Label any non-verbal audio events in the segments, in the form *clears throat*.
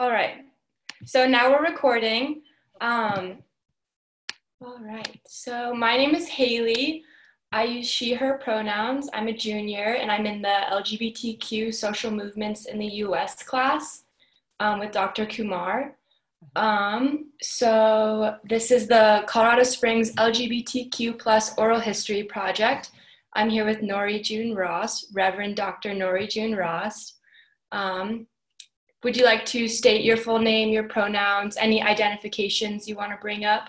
All right. So now we're recording. Um, all right. So my name is Haley. I use she, her pronouns. I'm a junior and I'm in the LGBTQ social movements in the US class um, with Dr. Kumar. Um, so this is the Colorado Springs LGBTQ plus oral history project. I'm here with Nori June Rost, Reverend Dr. Nori June Rost. Um, would you like to state your full name, your pronouns, any identifications you want to bring up?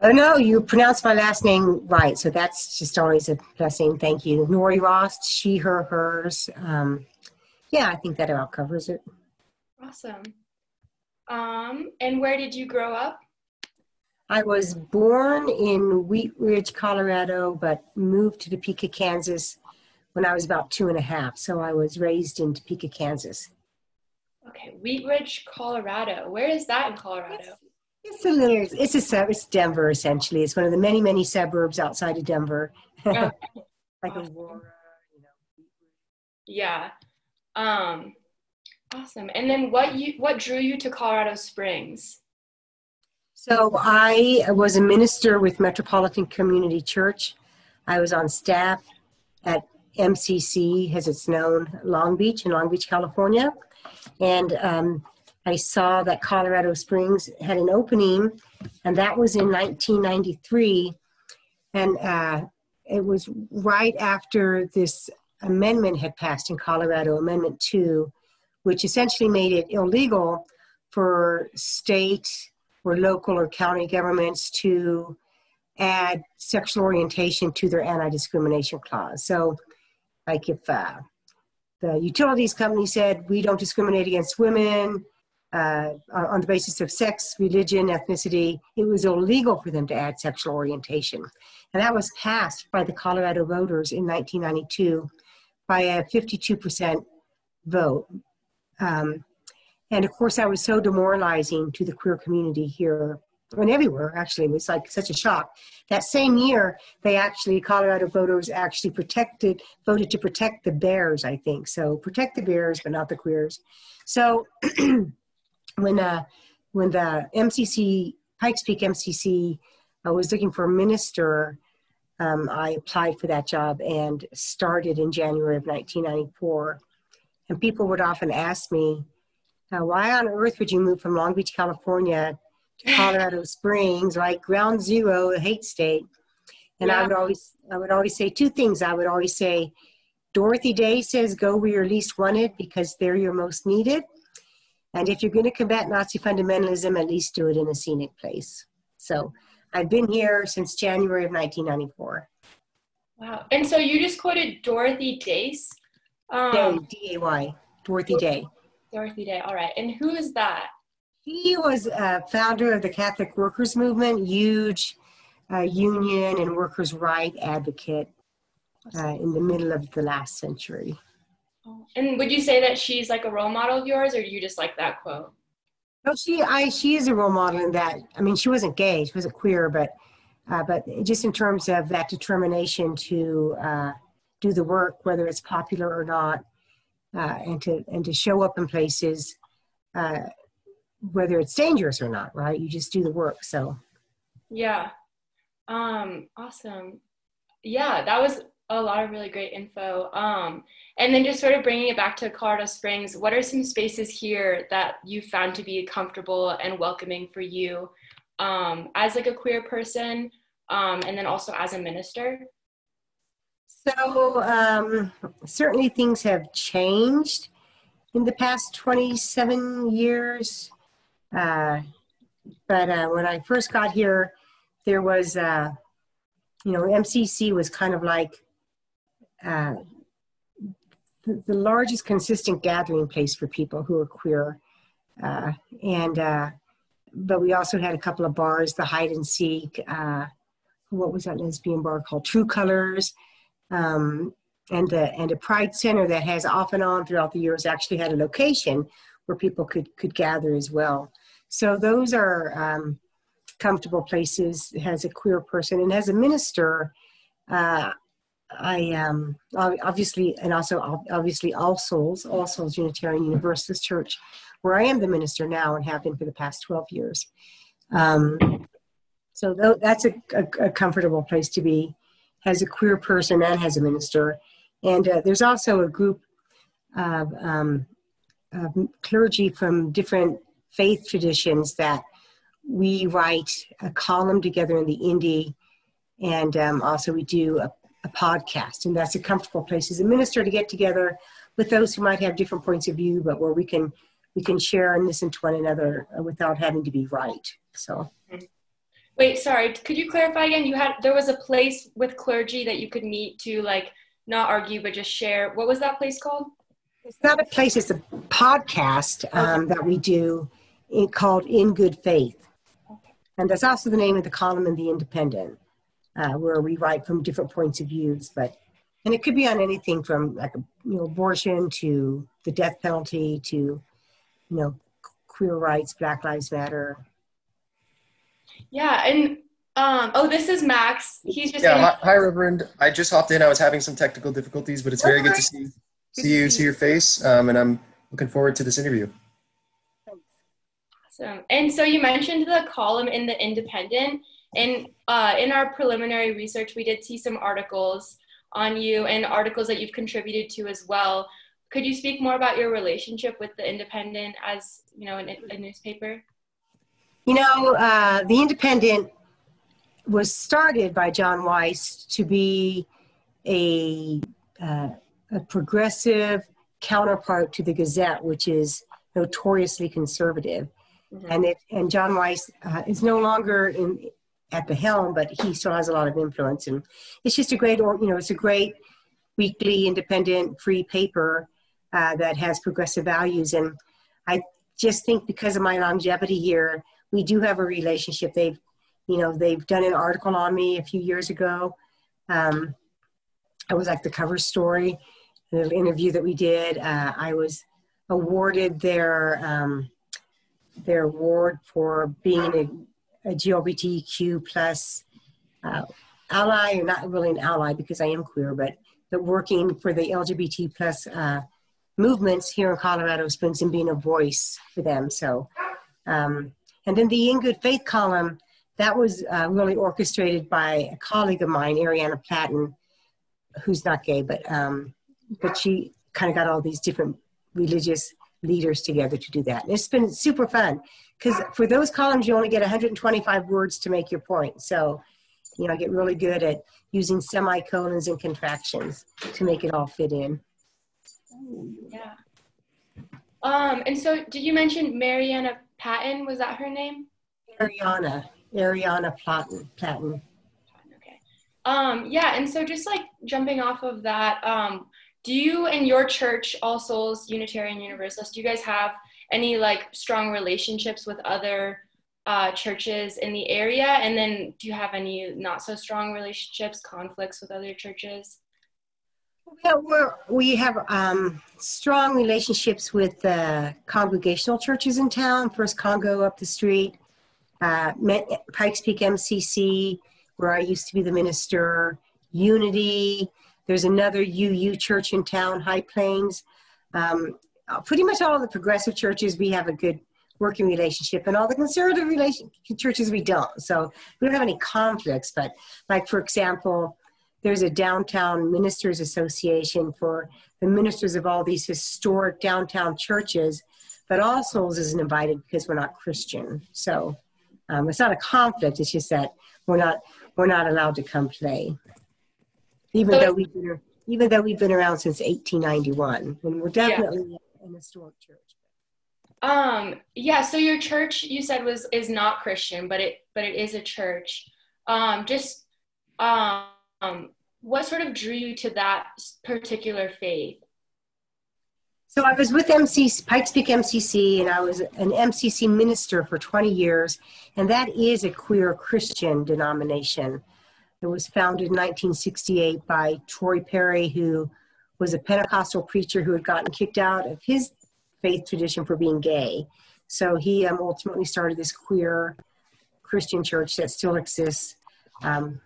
Oh no, you pronounced my last name right, so that's just always a blessing. Thank you, Nori Rost. She, her, hers. Um, yeah, I think that about covers it. Awesome. Um, and where did you grow up? I was born in Wheat Ridge, Colorado, but moved to Topeka, Kansas when I was about two and a half. So I was raised in Topeka, Kansas. Okay, Wheat Ridge, Colorado. Where is that in Colorado? It's, it's a little. It's a sub. It's Denver essentially. It's one of the many many suburbs outside of Denver. Oh, *laughs* like awesome. Aurora, you know. Yeah. Um, awesome. And then what you what drew you to Colorado Springs? So I was a minister with Metropolitan Community Church. I was on staff at MCC, as it's known, Long Beach in Long Beach, California. And um, I saw that Colorado Springs had an opening, and that was in 1993. And uh, it was right after this amendment had passed in Colorado, Amendment 2, which essentially made it illegal for state or local or county governments to add sexual orientation to their anti-discrimination clause. So, like if uh, the utilities company said we don't discriminate against women uh, on the basis of sex, religion, ethnicity, it was illegal for them to add sexual orientation, and that was passed by the Colorado voters in 1992 by a 52% vote. Um, and of course, that was so demoralizing to the queer community here and everywhere. Actually, it was like such a shock. That same year, they actually Colorado voters actually protected voted to protect the bears. I think so. Protect the bears, but not the queers. So *clears throat* when uh, when the MCC Pikes Peak MCC uh, was looking for a minister, um, I applied for that job and started in January of 1994. And people would often ask me, uh, why on earth would you move from Long Beach, California Colorado Springs, like ground zero, a hate state? And I would always, I would always say two things. I would always say, Dorothy Day says, go where you're least wanted because there you're most needed. And if you're going to combat Nazi fundamentalism, at least do it in a scenic place. So I've been here since January of 1994. Wow. And so you just quoted Dorothy Dace. Day, Um, D-A-Y, Dorothy Day. Dorothy Day. All right. And who is that? He was a founder of the Catholic Workers Movement, huge uh, union and workers' right advocate uh, in the middle of the last century. And would you say that she's like a role model of yours, or do you just like that quote? No, she, I, she is a role model in that. I mean, she wasn't gay, she wasn't queer, but, uh, but just in terms of that determination to uh, do the work, whether it's popular or not, uh, and to and to show up in places, uh, whether it's dangerous or not. Right? You just do the work. So. Yeah. Um, awesome. Yeah, that was a lot of really great info. Um, and then just sort of bringing it back to Colorado Springs, what are some spaces here that you found to be comfortable and welcoming for you um, as like a queer person, um, and then also as a minister? So um, certainly things have changed in the past 27 years. Uh, but uh, when I first got here, there was, uh, you know, MCC was kind of like uh, the, the largest consistent gathering place for people who are queer. Uh, and, uh, but we also had a couple of bars, the hide and seek, uh, what was that lesbian bar called? True Colors um, and the and a pride center that has off and on throughout the years actually had a location where people could could gather as well. So those are um, comfortable places as a queer person and as a minister. Uh, I um, obviously and also obviously All Souls, All Souls Unitarian Universalist Church where I am the minister now and have been for the past 12 years. Um, so that's a, a, a, comfortable place to be as a queer person and as a minister. And uh, there's also a group of, um, of clergy from different faith traditions that we write a column together in the Indy, and um, also we do a, a, podcast. And that's a comfortable place as a minister to get together with those who might have different points of view, but where we can we can share and listen to one another without having to be right. So. Wait, sorry. Could you clarify again? You had there was a place with clergy that you could meet to like not argue but just share. What was that place called? It's not a place. It's a podcast um, that we do in, called In Good Faith. And that's also the name of the column in The Independent, uh, where we write from different points of views. But and it could be on anything from like you know abortion to the death penalty to you know queer rights, Black Lives Matter. Yeah, and um, oh, this is Max. He's just yeah. Hi, hi, Reverend. I just hopped in. I was having some technical difficulties, but it's very good to see see you, see your face, um, and I'm looking forward to this interview. Awesome. And so you mentioned the column in the Independent, and uh, in our preliminary research, we did see some articles on you and articles that you've contributed to as well. Could you speak more about your relationship with the Independent as you know a, a newspaper? You know, uh, the Independent was started by John Weiss to be a, uh, a progressive counterpart to the Gazette, which is notoriously conservative. Mm-hmm. And it and John Weiss uh, is no longer in at the helm, but he still has a lot of influence. And it's just a great, you know, it's a great weekly, independent, free paper uh, that has progressive values. And I just think because of my longevity here, we do have a relationship. They've, you know, they've done an article on me a few years ago. Um, I was like the cover story, the interview that we did. Uh, I was awarded their um, their award for being a, a GLBTQ plus uh, ally, or not really an ally because I am queer, but but working for the LGBT plus uh, movements here in Colorado Springs and being a voice for them. So, um, and then the In Good Faith column that was uh, really orchestrated by a colleague of mine, Ariana Platten, who's not gay, but um, but she kind of got all these different religious leaders together to do that. And it's been super fun because for those columns, you only get 125 words to make your point. So, you know, I get really good at using semicolons and contractions to make it all fit in. Yeah. Um, and so did you mention Mariana Patton? Was that her name? Ariana. Ariana Platten. Platten. Okay. Um, yeah, and so just like jumping off of that, um, do you and your church all souls unitarian universalist do you guys have any like strong relationships with other uh, churches in the area and then do you have any not so strong relationships conflicts with other churches yeah, we're, we have um, strong relationships with the congregational churches in town. First Congo up the street, uh, Pikes Peak MCC, where I used to be the minister, Unity, there's another UU church in town, High Plains. Um, uh, pretty much all the progressive churches, we have a good working relationship, and all the conservative relation, churches, we don't. So we don't have any conflicts. But, like, for example, there's a downtown ministers association for the ministers of all these historic downtown churches, but All Souls isn't invited because we're not Christian. So um, it's not a conflict. It's just that we're not we're not allowed to come play even so, though we've been even though we've been around since 1891, and we're definitely yeah. an historic church. Um, yeah. So your church, you said, was is not Christian, but it but it is a church. Um, just um, what sort of drew you to that particular faith? So I was with MC Pikes Peak MCC, and I was an MCC minister for 20 years, and that is a queer Christian denomination. It was founded in 1968 by Troy Perry, who was a Pentecostal preacher who had gotten kicked out of his faith tradition for being gay. So he um, ultimately started this queer Christian church that still exists um,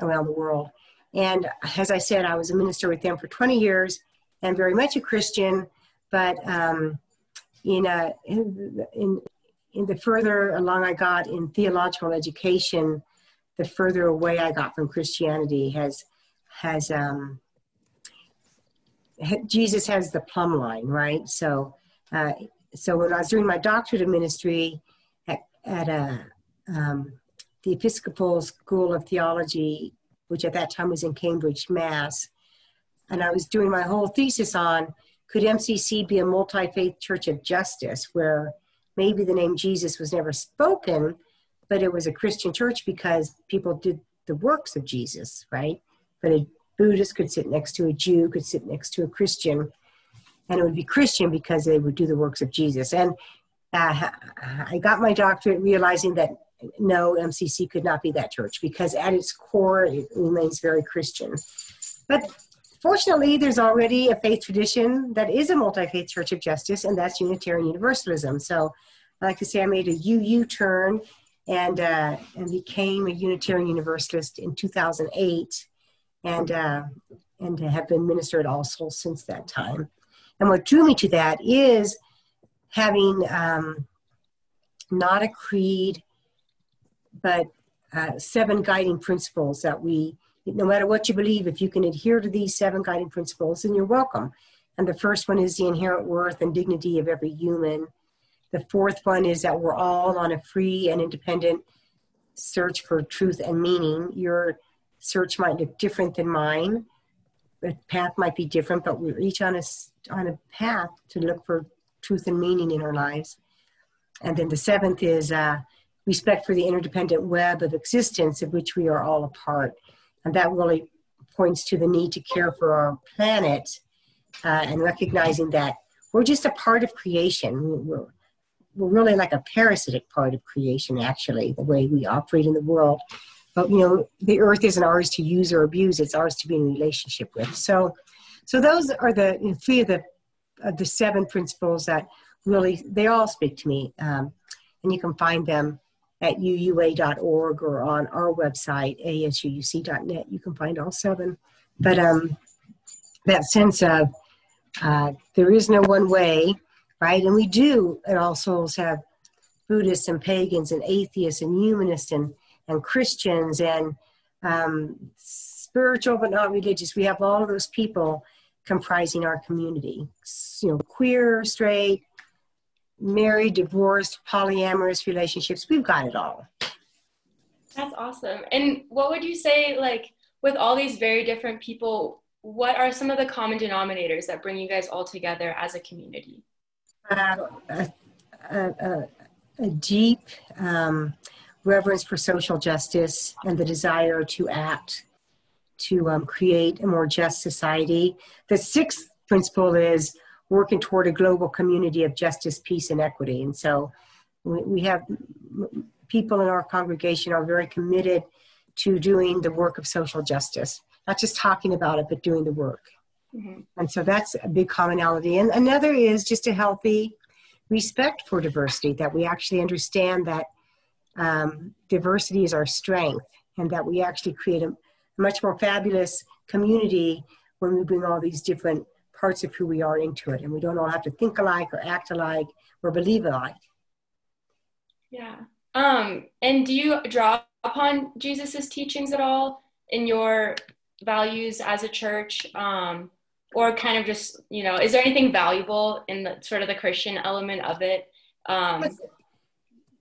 around the world. And as I said, I was a minister with them for 20 years and very much a Christian, but um, in, uh, in, in, in the further along I got in theological education, the further away I got from Christianity has, has, um, Jesus has the plumb line, right? So, uh, so when I was doing my doctorate of ministry at, at a, um, the Episcopal School of Theology, which at that time was in Cambridge, Mass, and I was doing my whole thesis on could MCC be a multi faith church of justice where maybe the name Jesus was never spoken, but it was a Christian church because people did the works of Jesus, right? But a Buddhist could sit next to a Jew, could sit next to a Christian, and it would be Christian because they would do the works of Jesus. And uh, I got my doctorate realizing that no, MCC could not be that church because at its core it remains very Christian. But Fortunately, there's already a faith tradition that is a multi faith church of justice, and that's Unitarian Universalism. So I like to say I made a UU turn and, uh, and became a Unitarian Universalist in 2008 and, uh, and have been minister at All Souls since that time. And what drew me to that is having um, not a creed, but uh, seven guiding principles that we no matter what you believe, if you can adhere to these seven guiding principles, then you're welcome. And the first one is the inherent worth and dignity of every human. The fourth one is that we're all on a free and independent search for truth and meaning. Your search might look different than mine. The path might be different, but we're each on a, on a path to look for truth and meaning in our lives. And then the seventh is uh, respect for the interdependent web of existence of which we are all a part. And that really points to the need to care for our planet uh, and recognizing that we're just a part of creation. We're, we're really like a parasitic part of creation, actually, the way we operate in the world. But you know, the earth isn't ours to use or abuse; it's ours to be in relationship with. So, so those are the you know, three of the the seven principles that really they all speak to me, um, and you can find them at uua.org or on our website, asuuc.net. You can find all seven. But um, that sense of uh, there is no one way, right? And we do at All Souls have Buddhists and pagans and atheists and humanists and, and Christians and um, spiritual but not religious. We have all those people comprising our community. You know, queer, straight, married, divorced, polyamorous relationships. We've got it all. That's awesome. And what would you say, like, with all these very different people, what are some of the common denominators that bring you guys all together as a community? A, a, a, deep um, reverence for social justice and the desire to act to um, create a more just society. The sixth principle is working toward a global community of justice, peace, and equity. And so we, we have people in our congregation are very committed to doing the work of social justice, not just talking about it, but doing the work. Mm-hmm. And so that's a big commonality. And another is just a healthy respect for diversity, that we actually understand that um, diversity is our strength and that we actually create a much more fabulous community when we bring all these different parts of who we are into it. And we don't all have to think alike or act alike or believe alike. Yeah. Um, and do you draw upon Jesus's teachings at all in your values as a church? Um, or kind of just, you know, is there anything valuable in the sort of the Christian element of it? Um,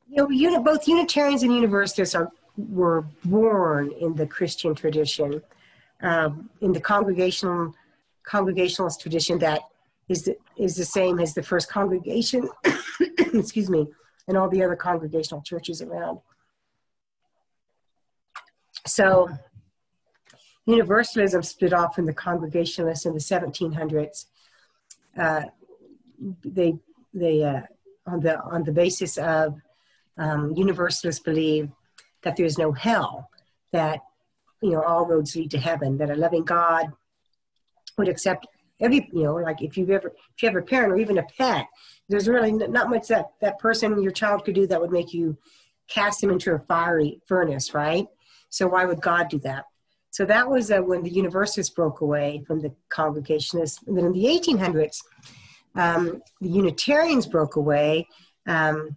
you know, both Unitarians and Universalists are were born in the Christian tradition, um, in the congregational Congregationalist tradition that is the, is the same as the first congregation, *coughs* excuse me, and all the other congregational churches around. So, Universalism split off from the Congregationalists in the 1700s. Uh, they they uh, on the on the basis of um, Universalists believe that there's no hell, that you know all roads lead to heaven, that a loving God would accept every you know like if you've ever if you have a parent or even a pet there's really not much that that person your child could do that would make you cast them into a fiery furnace right so why would god do that so that was uh, when the universalists broke away from the Congregationalists. and then in the 1800s um, the Unitarians broke away um,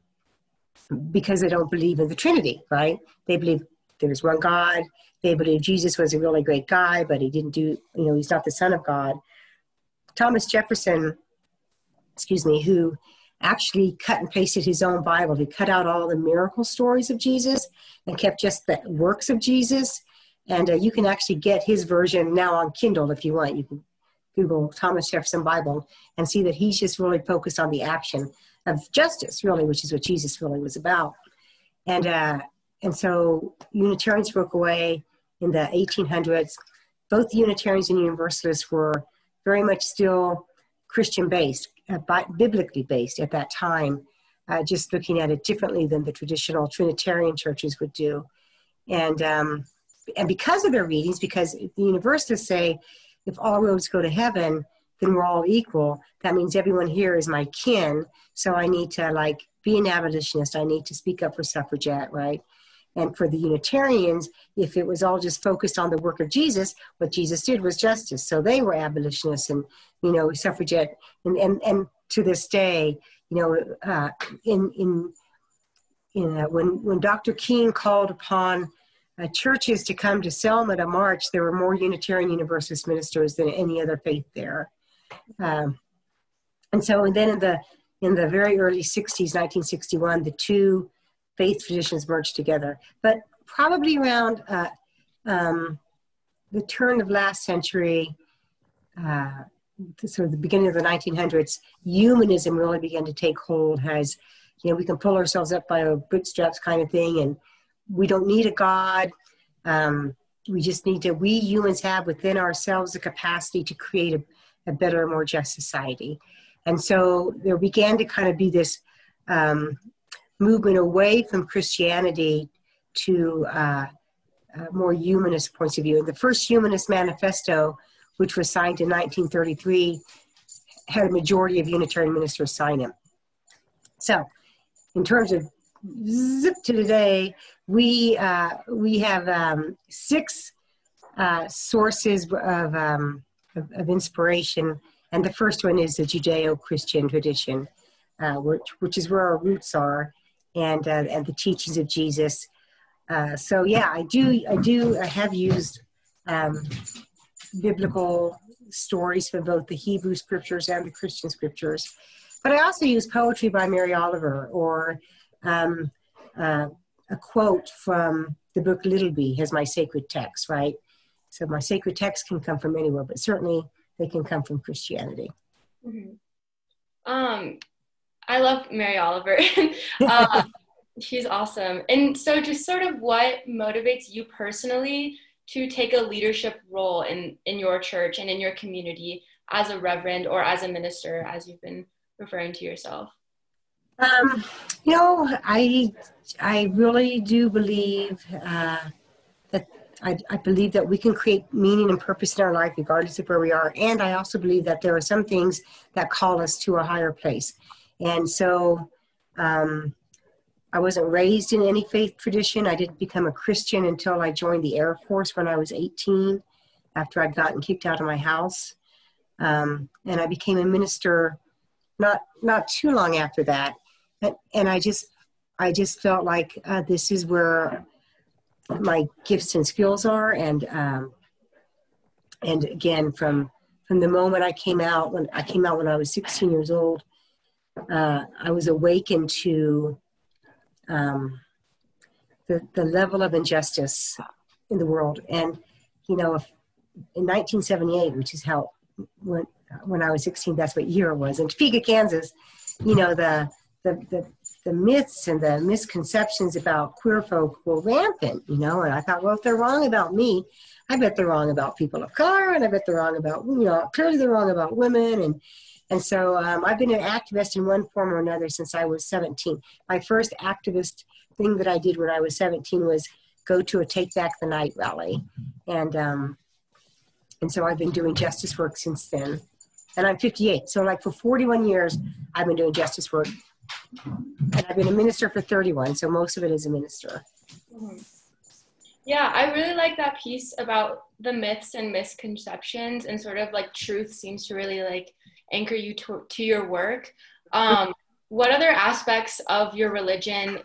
because they don't believe in the Trinity, right? They believe there's one God. They believe Jesus was a really great guy, but he didn't do, you know, he's not the Son of God. Thomas Jefferson, excuse me, who actually cut and pasted his own Bible. He cut out all the miracle stories of Jesus and kept just the works of Jesus. And uh, you can actually get his version now on Kindle if you want. You can Google Thomas Jefferson Bible and see that he's just really focused on the action of justice, really, which is what Jesus really was about. And uh, and so Unitarians broke away in the 1800s. Both Unitarians and Universalists were very much still Christian based, uh, biblically based at that time, uh, just looking at it differently than the traditional Trinitarian churches would do. And, um, and because of their readings, because the Universalists say if all roads go to heaven, then we're all equal. That means everyone here is my kin. So I need to like be an abolitionist. I need to speak up for suffragette, right? And for the Unitarians, if it was all just focused on the work of Jesus, what Jesus did was justice. So they were abolitionists and, you know, suffragette. And, and, and to this day, you know, uh, in, in, in uh, when, when Dr. King called upon uh, churches to come to Selma to march, there were more Unitarian Universalist ministers than any other faith there. Um, and so, and then in the in the very early 60s, 1961, the two faith traditions merged together. But probably around uh, um, the turn of last century, uh, sort of the beginning of the 1900s, humanism really began to take hold. Has you know we can pull ourselves up by our bootstraps kind of thing, and we don't need a god. Um, we just need to. We humans have within ourselves the capacity to create a, a better, more just society. And so there began to kind of be this um, movement away from Christianity to uh, more humanist points of view. And the first Humanist Manifesto, which was signed in 1933, had a majority of Unitarian ministers sign it. So, in terms of zip to today, we uh, we have um, six uh, sources of, um, of, of inspiration, and the first one is the Judeo-Christian tradition, uh, which which is where our roots are and uh, and the teachings of Jesus. Uh, so yeah, I do I do I have used um, biblical stories from both the Hebrew scriptures and the Christian scriptures, but I also use poetry by Mary Oliver or um, uh, a quote from the book Little Bee as my sacred text, right? So my sacred text can come from anywhere, but certainly they can come from Christianity. Mm-hmm. Um, I love Mary Oliver. uh, *laughs* she's awesome. And so, just sort of what motivates you personally to take a leadership role in, in your church and in your community as a reverend or as a minister, as you've been referring to yourself? Um, you know, I I really do believe uh, that I, I believe that we can create meaning and purpose in our life regardless of where we are, and I also believe that there are some things that call us to a higher place. And so um, I wasn't raised in any faith tradition. I didn't become a Christian until I joined the Air Force when I was 18, after I'd gotten kicked out of my house. Um, and I became a minister not not too long after that. And, and I just I just felt like uh, this is where my gifts and skills are. And um, and again, from from the moment I came out when I came out when I was 16 years old, uh, I was awakened to um, the, the level of injustice in the world. And, you know, if, in 1978, which is how, when, when I was 16, that's what year it was, in Topeka, Kansas, you know, the, the, the, the myths and the misconceptions about queer folk were rampant, you know, and I thought, well, if they're wrong about me, I bet they're wrong about people of color, and I bet they're wrong about, you know, clearly they're wrong about women, and and so um, I've been an activist in one form or another since I was 17. My first activist thing that I did when I was 17 was go to a Take Back the Night rally. And, um, and so I've been doing justice work since then. And I'm 58. So, like, for 41 years, I've been doing justice work. And I've been a minister for 31. So, most of it is a minister. Mm-hmm. Yeah, I really like that piece about the myths and misconceptions and sort of like truth seems to really like anchor you to, to your work. Um, what other aspects of your religion,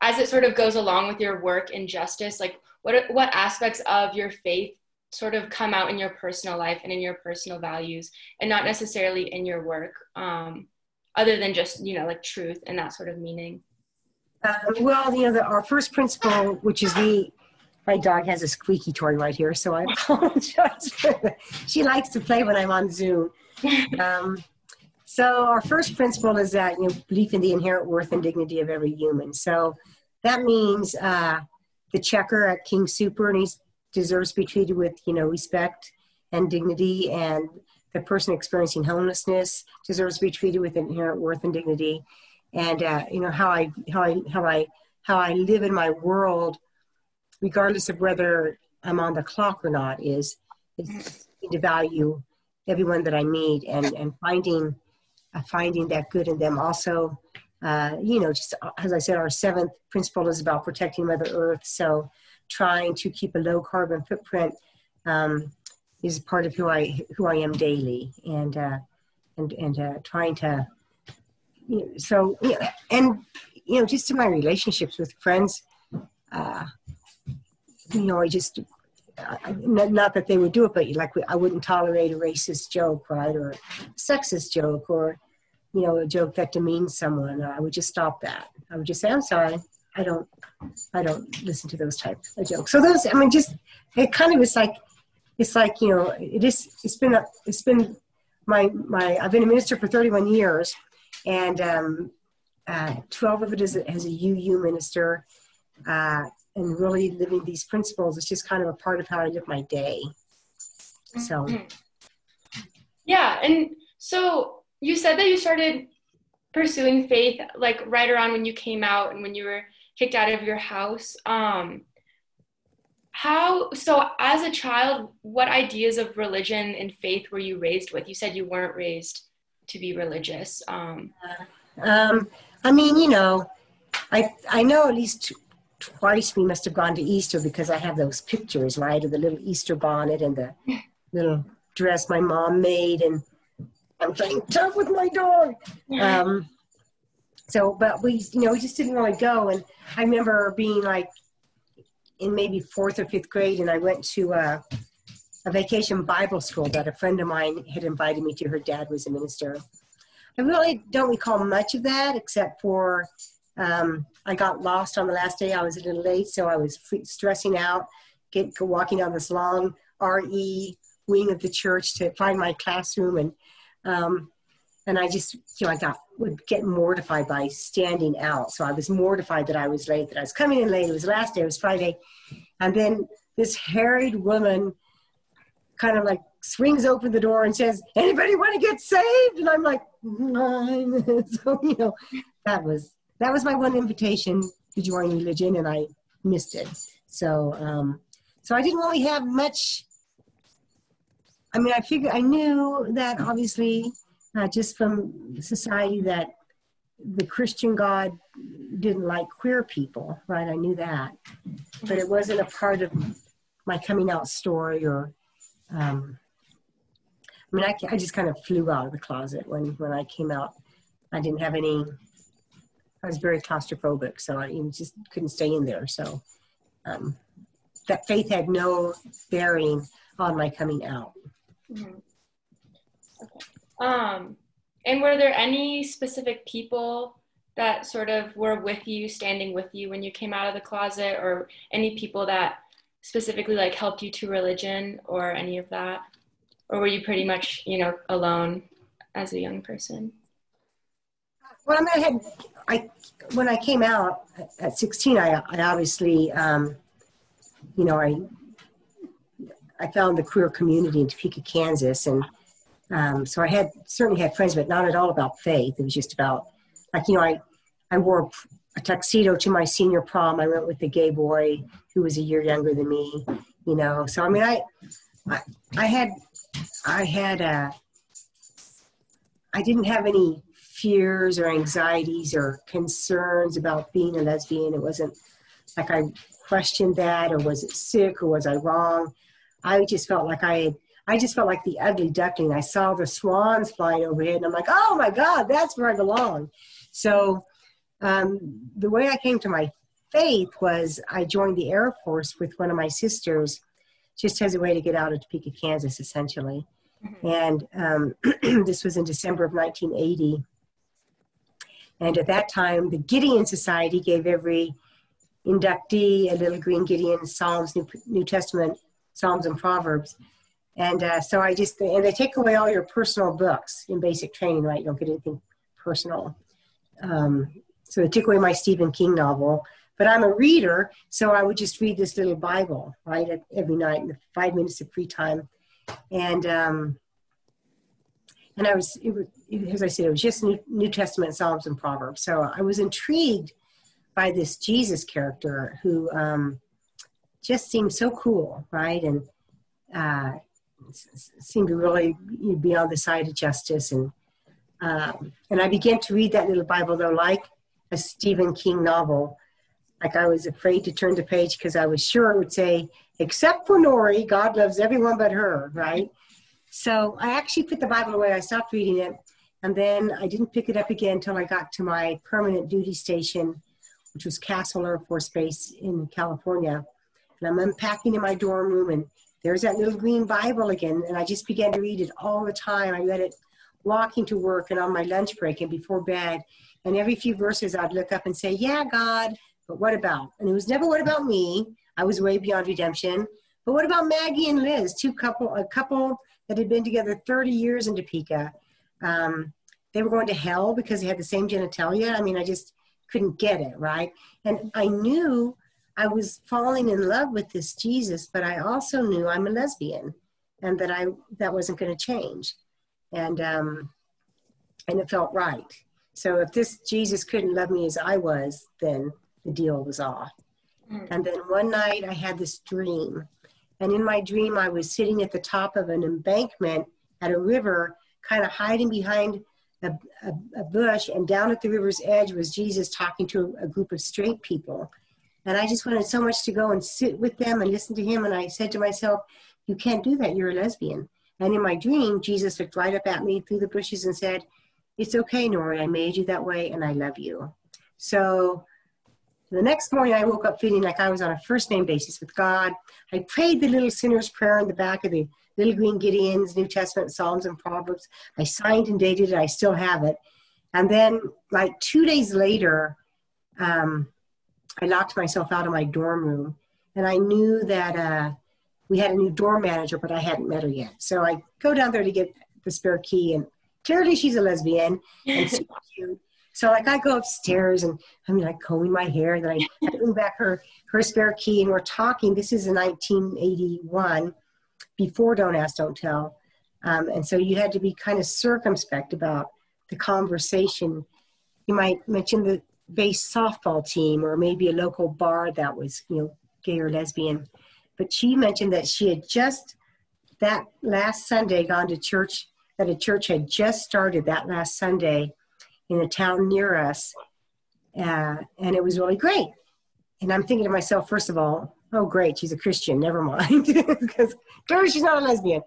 as it sort of goes along with your work in justice, like what what aspects of your faith sort of come out in your personal life and in your personal values, and not necessarily in your work, um, other than just you know like truth and that sort of meaning. Um, well, you know, the, our first principle, which is the my dog has a squeaky toy right here, so I *laughs* apologize. she likes to play when I'm on Zoom. *laughs* Um, so our first principle is that you know belief in the inherent worth and dignity of every human. So that means uh, the checker at King Super and he deserves to be treated with you know respect and dignity, and the person experiencing homelessness deserves to be treated with inherent worth and dignity. And uh, you know how I how I how I how I live in my world regardless of whether I'm on the clock or not, is, is to value everyone that I meet and, and finding uh, finding that good in them. Also, uh, you know, just uh, as I said, our seventh principle is about protecting Mother Earth. So, trying to keep a low carbon footprint um, is part of who I who I am daily, and uh, and and uh, trying to. You know, so, you know, and you know, just in my relationships with friends, uh, you know, I just, I, not that they would do it, but like I wouldn't tolerate a racist joke, right, or sexist joke, or you know, a joke that demeans someone. I would just stop that. I would just say, "I'm sorry, I don't, I don't listen to those type of jokes." So those, I mean, just it kind of is like, it's like you know, it is. It's been a, it's been my my. I've been a minister for 31 years, and um, uh, 12 of it is as a UU minister. Uh, and really living these principles is just kind of a part of how I live my day. So, mm-hmm. yeah. And so you said that you started pursuing faith like right around when you came out and when you were kicked out of your house. Um, how, so as a child, what ideas of religion and faith were you raised with? You said you weren't raised to be religious. Um, um, I mean, you know, I, I know at least twice we must have gone to Easter because I have those pictures, right, of the little Easter bonnet and the *laughs* little dress my mom made, and I'm playing tough with my dog. Um, so, but we, you know, we just didn't really go. And I remember being like in maybe fourth or fifth grade, and I went to a, a vacation Bible school that a friend of mine had invited me to. Her dad was a minister. I really don't recall much of that except for um, I got lost on the last day. I was a little late, so I was stressing out, get walking down this long RE wing of the church to find my classroom, and um, and I just you know I got would get mortified by standing out. So I was mortified that I was late, that I was coming in late. It was last day. It was Friday, and then this harried woman kind of like swings open the door and says, "Anybody want to get saved?" And I'm like, "Nine." *laughs* so you know, that was that was my one invitation to join religion, and I missed it. So, um, so I didn't really have much. I mean, I figured I knew that obviously, uh, just from society, that the Christian God didn't like queer people, right? I knew that, but it wasn't a part of my coming out story or. Um, I mean, I, I just kind of flew out of the closet when when I came out. I didn't have any I was very claustrophobic, so I just couldn't stay in there. So um, that faith had no bearing on my coming out. Mm-hmm. Okay. Um, and were there any specific people that sort of were with you, standing with you when you came out of the closet, or any people that specifically like helped you to religion, or any of that, or were you pretty much you know alone as a young person? Well, I mean, I had I when I came out at 16, I, I obviously, um, you know, I I found the queer community in Topeka, Kansas, and um, so I had certainly had friends, but not at all about faith. It was just about like you know, I I wore a tuxedo to my senior prom. I went with a gay boy who was a year younger than me. You know, so I mean, I I, I had I had a uh, I didn't have any fears or anxieties or concerns about being a lesbian. It wasn't like I questioned that or was it sick or was I wrong. I just felt like I I just felt like the ugly duckling. I saw the swans flying overhead, and I'm like, oh my God, that's where I belong. So um, the way I came to my faith was I joined the Air Force with one of my sisters, just as a way to get out of Topeka, Kansas, essentially. Mm-hmm. And um, *clears throat* this was in December of 1980. And at that time, the Gideon Society gave every inductee a little green Gideon, Psalms, New, New Testament, Psalms, and Proverbs. And uh, so I just, and they take away all your personal books in basic training, right? You don't get anything personal. Um, so they took away my Stephen King novel. But I'm a reader, so I would just read this little Bible, right, every night in the five minutes of free time. And um, and I was, it was, as I said, it was just New, New Testament, Psalms, and Proverbs. So I was intrigued by this Jesus character who um, just seemed so cool, right? And uh, seemed to really be on the side of justice. And um, and I began to read that little Bible, though, like a Stephen King novel. Like I was afraid to turn the page because I was sure it would say, "Except for Nori, God loves everyone but her." Right? So I actually put the Bible away. I stopped reading it. And then I didn't pick it up again until I got to my permanent duty station, which was Castle Air Force Base in California. And I'm unpacking in my dorm room, and there's that little green Bible again. And I just began to read it all the time. I read it walking to work and on my lunch break and before bed. And every few verses, I'd look up and say, Yeah, God, but what about? And it was never what about me. I was way beyond redemption. But what about Maggie and Liz, two couple, a couple that had been together 30 years in Topeka. Um, they were going to hell because they had the same genitalia. I mean, I just couldn't get it, right? And I knew I was falling in love with this Jesus, but I also knew I'm a lesbian and that I that wasn't going to change. And um, and it felt right. So if this Jesus couldn't love me as I was, then the deal was off. Mm. And then one night I had this dream and in my dream, I was sitting at the top of an embankment at a river, kind of hiding behind a, a, a, bush. And down at the river's edge was Jesus talking to a group of straight people. And I just wanted so much to go and sit with them and listen to him. And I said to myself, You can't do that. You're a lesbian. And in my dream, Jesus looked right up at me through the bushes and said, It's okay, Nori. I made you that way and I love you. So the next morning, I woke up feeling like I was on a first name basis with God. I prayed the little sinner's prayer in the back of the little green Gideon's New Testament Psalms and Proverbs. I signed and dated it. I still have it. And then, like two days later, um, I locked myself out of my dorm room, and I knew that uh, we had a new dorm manager, but I hadn't met her yet. So I go down there to get the spare key, and clearly she's a lesbian and *laughs* super cute. So like I go upstairs and I'm like combing my hair. Then I *laughs* bring back her her spare key and we're talking. This is in 1981, before Don't Ask, Don't Tell, um, and so you had to be kind of circumspect about the conversation. You might mention the base softball team or maybe a local bar that was you know gay or lesbian. But she mentioned that she had just that last Sunday gone to church. That a church had just started that last Sunday in a town near us, uh, and it was really great. And I'm thinking to myself, first of all, oh great, she's a Christian. Never mind, *laughs* because clearly she's not a lesbian.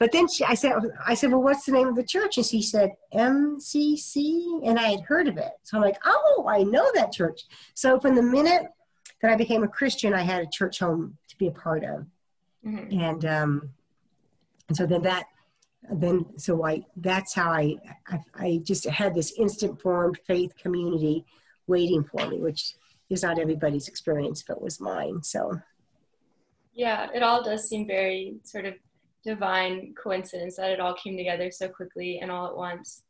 But then she, I said, I said, well, what's the name of the church? And she said MCC, and I had heard of it. So I'm like, oh, I know that church. So from the minute that I became a Christian, I had a church home to be a part of, mm-hmm. and um, and so then that then so I that's how I, I, I just had this instant formed faith community waiting for me, which is not everybody's experience, but was mine. So yeah, it all does seem very sort of divine coincidence that it all came together so quickly and all at once.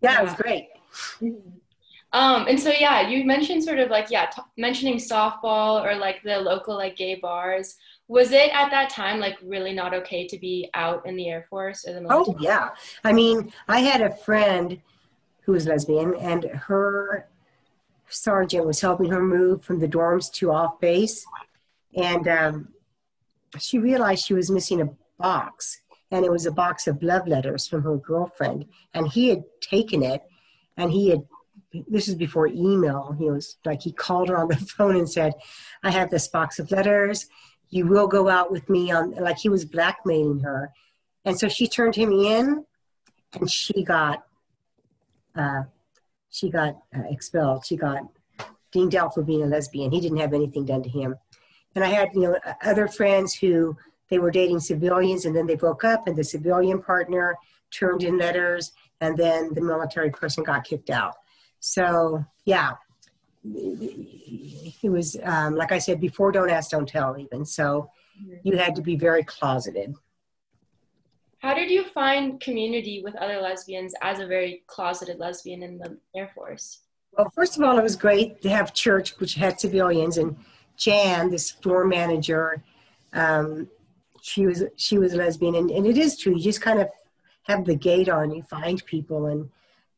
Yeah, yeah. it was great. Mm-hmm. Um, and so yeah, you mentioned sort of like yeah, t- mentioning softball or like the local like gay bars was it at that time like really not okay to be out in the air force or the military? oh yeah i mean i had a friend who was lesbian and her sergeant was helping her move from the dorms to off base and um, she realized she was missing a box and it was a box of love letters from her girlfriend and he had taken it and he had this is before email he was like he called her on the *laughs* phone and said i have this box of letters. You will go out with me on like he was blackmailing her. And so she turned him in and she got uh, she got uh, expelled. She got deemed out for being a lesbian. He didn't have anything done to him. And i had you know other friends who they were dating civilians and then they broke up and the civilian partner turned in letters and then the military person got kicked out so yeah it was um, like I said before, don't ask, don't tell, even. So you had to be very closeted. How did you find community with other lesbians as a very closeted lesbian in the Air Force? Well, first of all, it was great to have church, which had civilians, and Jan, this floor manager, um, she was she was a lesbian, and, and it is true. You just kind of have the gate on. You find people, and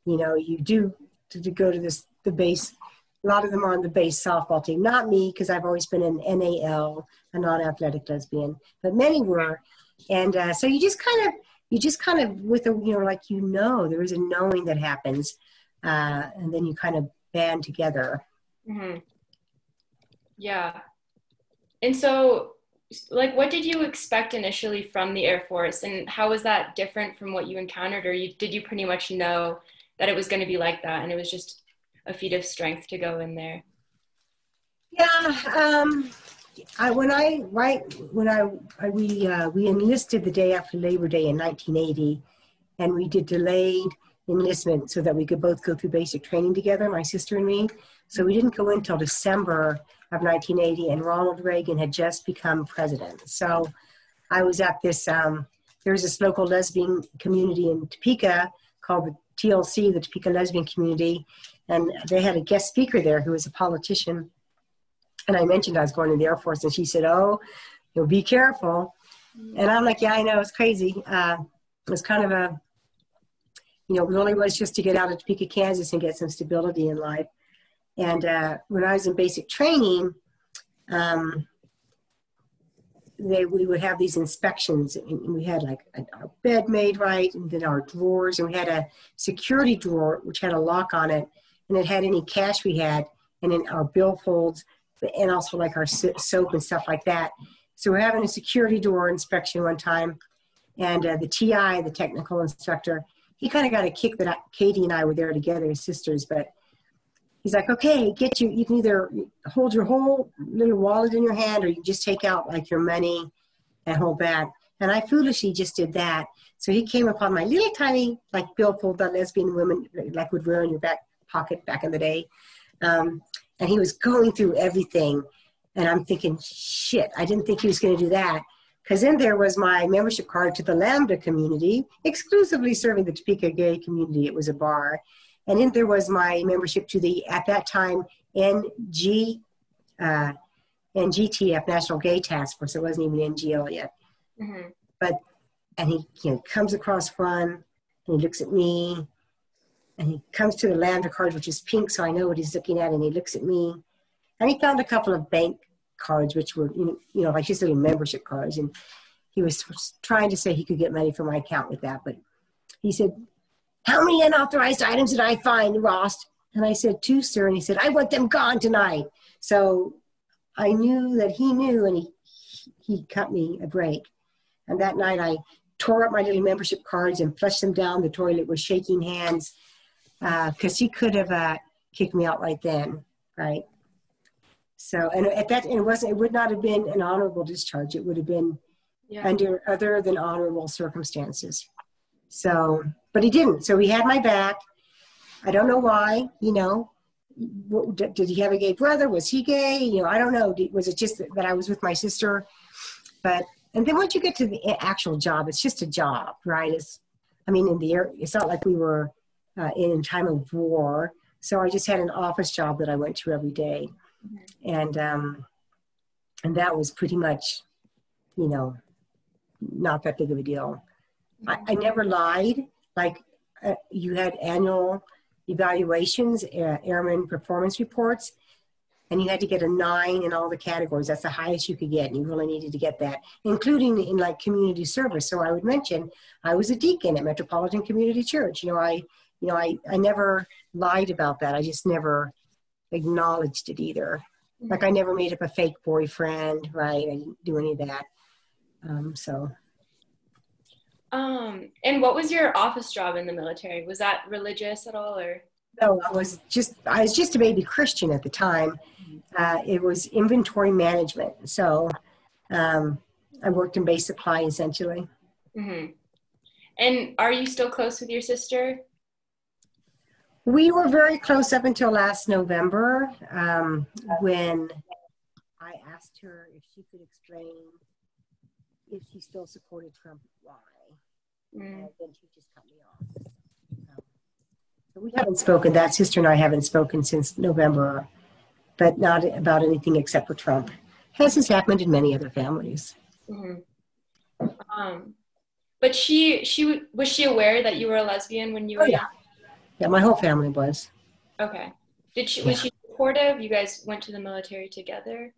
you know you do to, to go to this the base a lot of them are on the base softball team. Not me, because I've always been an NAL, a non-athletic lesbian, but many were. And uh, so you just kind of, you just kind of, with a, you know, like you know, there is a knowing that happens, uh, and then you kind of band together. Mm-hmm. Yeah. And so, like, what did you expect initially from the Air Force, and how was that different from what you encountered, or you, did you pretty much know that it was going to be like that, and it was just a feat of strength to go in there? Yeah, um, I when I right when I, I we uh, we enlisted the day after Labor Day in 1980, and we did delayed enlistment so that we could both go through basic training together, my sister and me. So we didn't go in until December of 1980, and Ronald Reagan had just become president. So I was at this. Um, was this local lesbian community in Topeka called the TLC, the Topeka Lesbian Community, and they had a guest speaker there who was a politician. And I mentioned I was going to the Air Force, and she said, "Oh, you know, be careful." And I'm like, "Yeah, I know. It's crazy. Uh, it was kind of a, you know, it really was just to get out of Topeka, Kansas, and get some stability in life." And uh, when I was in basic training, um, they we would have these inspections and we had like a, our bed made right and then our drawers and we had a security drawer which had a lock on it and it had any cash we had and then our billfolds and also like our soap and stuff like that. So we're having a security door inspection one time and uh, the ti the technical instructor he kind of got a kick that katie and i were there together as sisters but he's like, okay, get you, you can either hold your whole little wallet in your hand or you just take out like your money and hold back. And I foolishly just did that. So he came upon my little tiny, like billfold that lesbian women like would wear in your back pocket back in the day. Um, and he was going through everything. And I'm thinking, shit, I didn't think he was going to do that. Because in there was my membership card to the Lambda community, exclusively serving the Topeka gay community. It was a bar. And then there was my membership to the, at that time, NG, uh, NGTF, National Gay Task Force. It wasn't even NGL yet. Mm-hmm. But, and he you know, comes across front, and he looks at me, and he comes to the Lambda card, which is pink, so I know what he's looking at, and he looks at me. And he found a couple of bank cards, which were, you know, you know like his little membership cards. And he was trying to say he could get money from my account with that. But he said, how many unauthorized items did I find, Rost? And I said, Two, sir. And he said, I want them gone tonight. So I knew that he knew and he, he cut me a break. And that night I tore up my little membership cards and flushed them down the toilet with shaking hands because uh, he could have uh, kicked me out right then, right? So, and at that, it wasn't, it would not have been an honorable discharge. It would have been yeah. under other than honorable circumstances. So, but he didn't. So he had my back. I don't know why, you know. Did he have a gay brother? Was he gay? You know, I don't know. Was it just that I was with my sister? But, and then once you get to the actual job, it's just a job, right? It's, I mean, in the air, it's not like we were uh, in time of war. So I just had an office job that I went to every day. Mm-hmm. And, um, and that was pretty much, you know, not that big of a deal. I, I never lied like uh, you had annual evaluations, uh, airman performance reports, and you had to get a nine in all the categories. That's the highest you could get, and you really needed to get that, including in like community service. So I would mention I was a deacon at Metropolitan Community Church. You know, I, you know, I, I never lied about that. I just never acknowledged it either. Like I never made up a fake boyfriend, right? I didn't do any of that. Um, so. Um, and what was your office job in the military? Was that religious at all, or? No, I was just I was just a baby Christian at the time. Uh, it was inventory management, so um, I worked in base supply essentially. Mm-hmm. And are you still close with your sister? We were very close up until last November um, when I asked her if she could explain if she still supported Trump, why. Mm. And she just cut me off. Um, so we haven't spoken, that sister and I haven't spoken since November, but not about anything except for Trump, as has happened in many other families. Mm-hmm. Um, but she, she was she aware that you were a lesbian when you were oh, yeah. Yeah, my whole family was. Okay. Did she was she supportive? You guys went to the military together?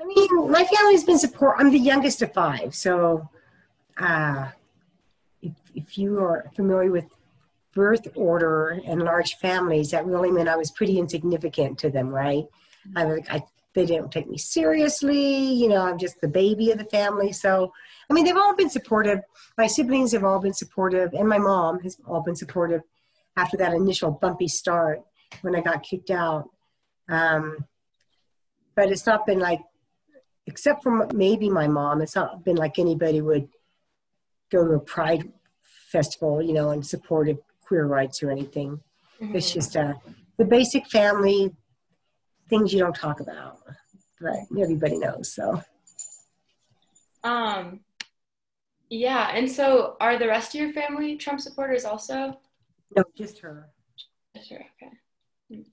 I mean, my family's been support. I'm the youngest of five, so uh, if, you are familiar with birth order and large families, that really meant I was pretty insignificant to them, right? I was, I, they didn't take me seriously. You know, I'm just the baby of the family. So, I mean, they've all been supportive. My siblings have all been supportive, and my mom has all been supportive after that initial bumpy start when I got kicked out. Um, but it's not been like, except for maybe my mom, it's not been like anybody would go to a pride festival, you know, and supported queer rights or anything. Mm-hmm. It's just uh, the basic family things you don't talk about, but everybody knows. So, um, yeah. And so, are the rest of your family Trump supporters also? No, just her. Just her. Okay.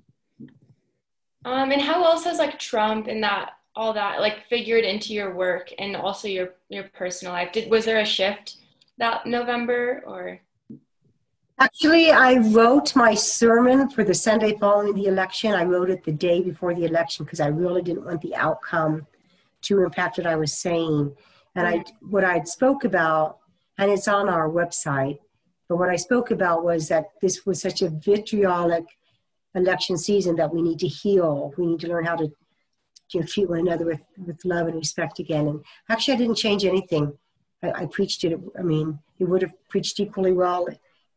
Um, and how else has like Trump and that all that like figured into your work and also your your personal life? Did was there a shift that November or? Actually, I wrote my sermon for the Sunday following the election. I wrote it the day before the election because I really didn't want the outcome to impact what I was saying. And I, what I spoke about, and it's on our website, but what I spoke about was that this was such a vitriolic election season that we need to heal. We need to learn how to you know, treat one another with, with love and respect again. And actually, I didn't change anything. I, I preached it. I mean, it would have preached equally well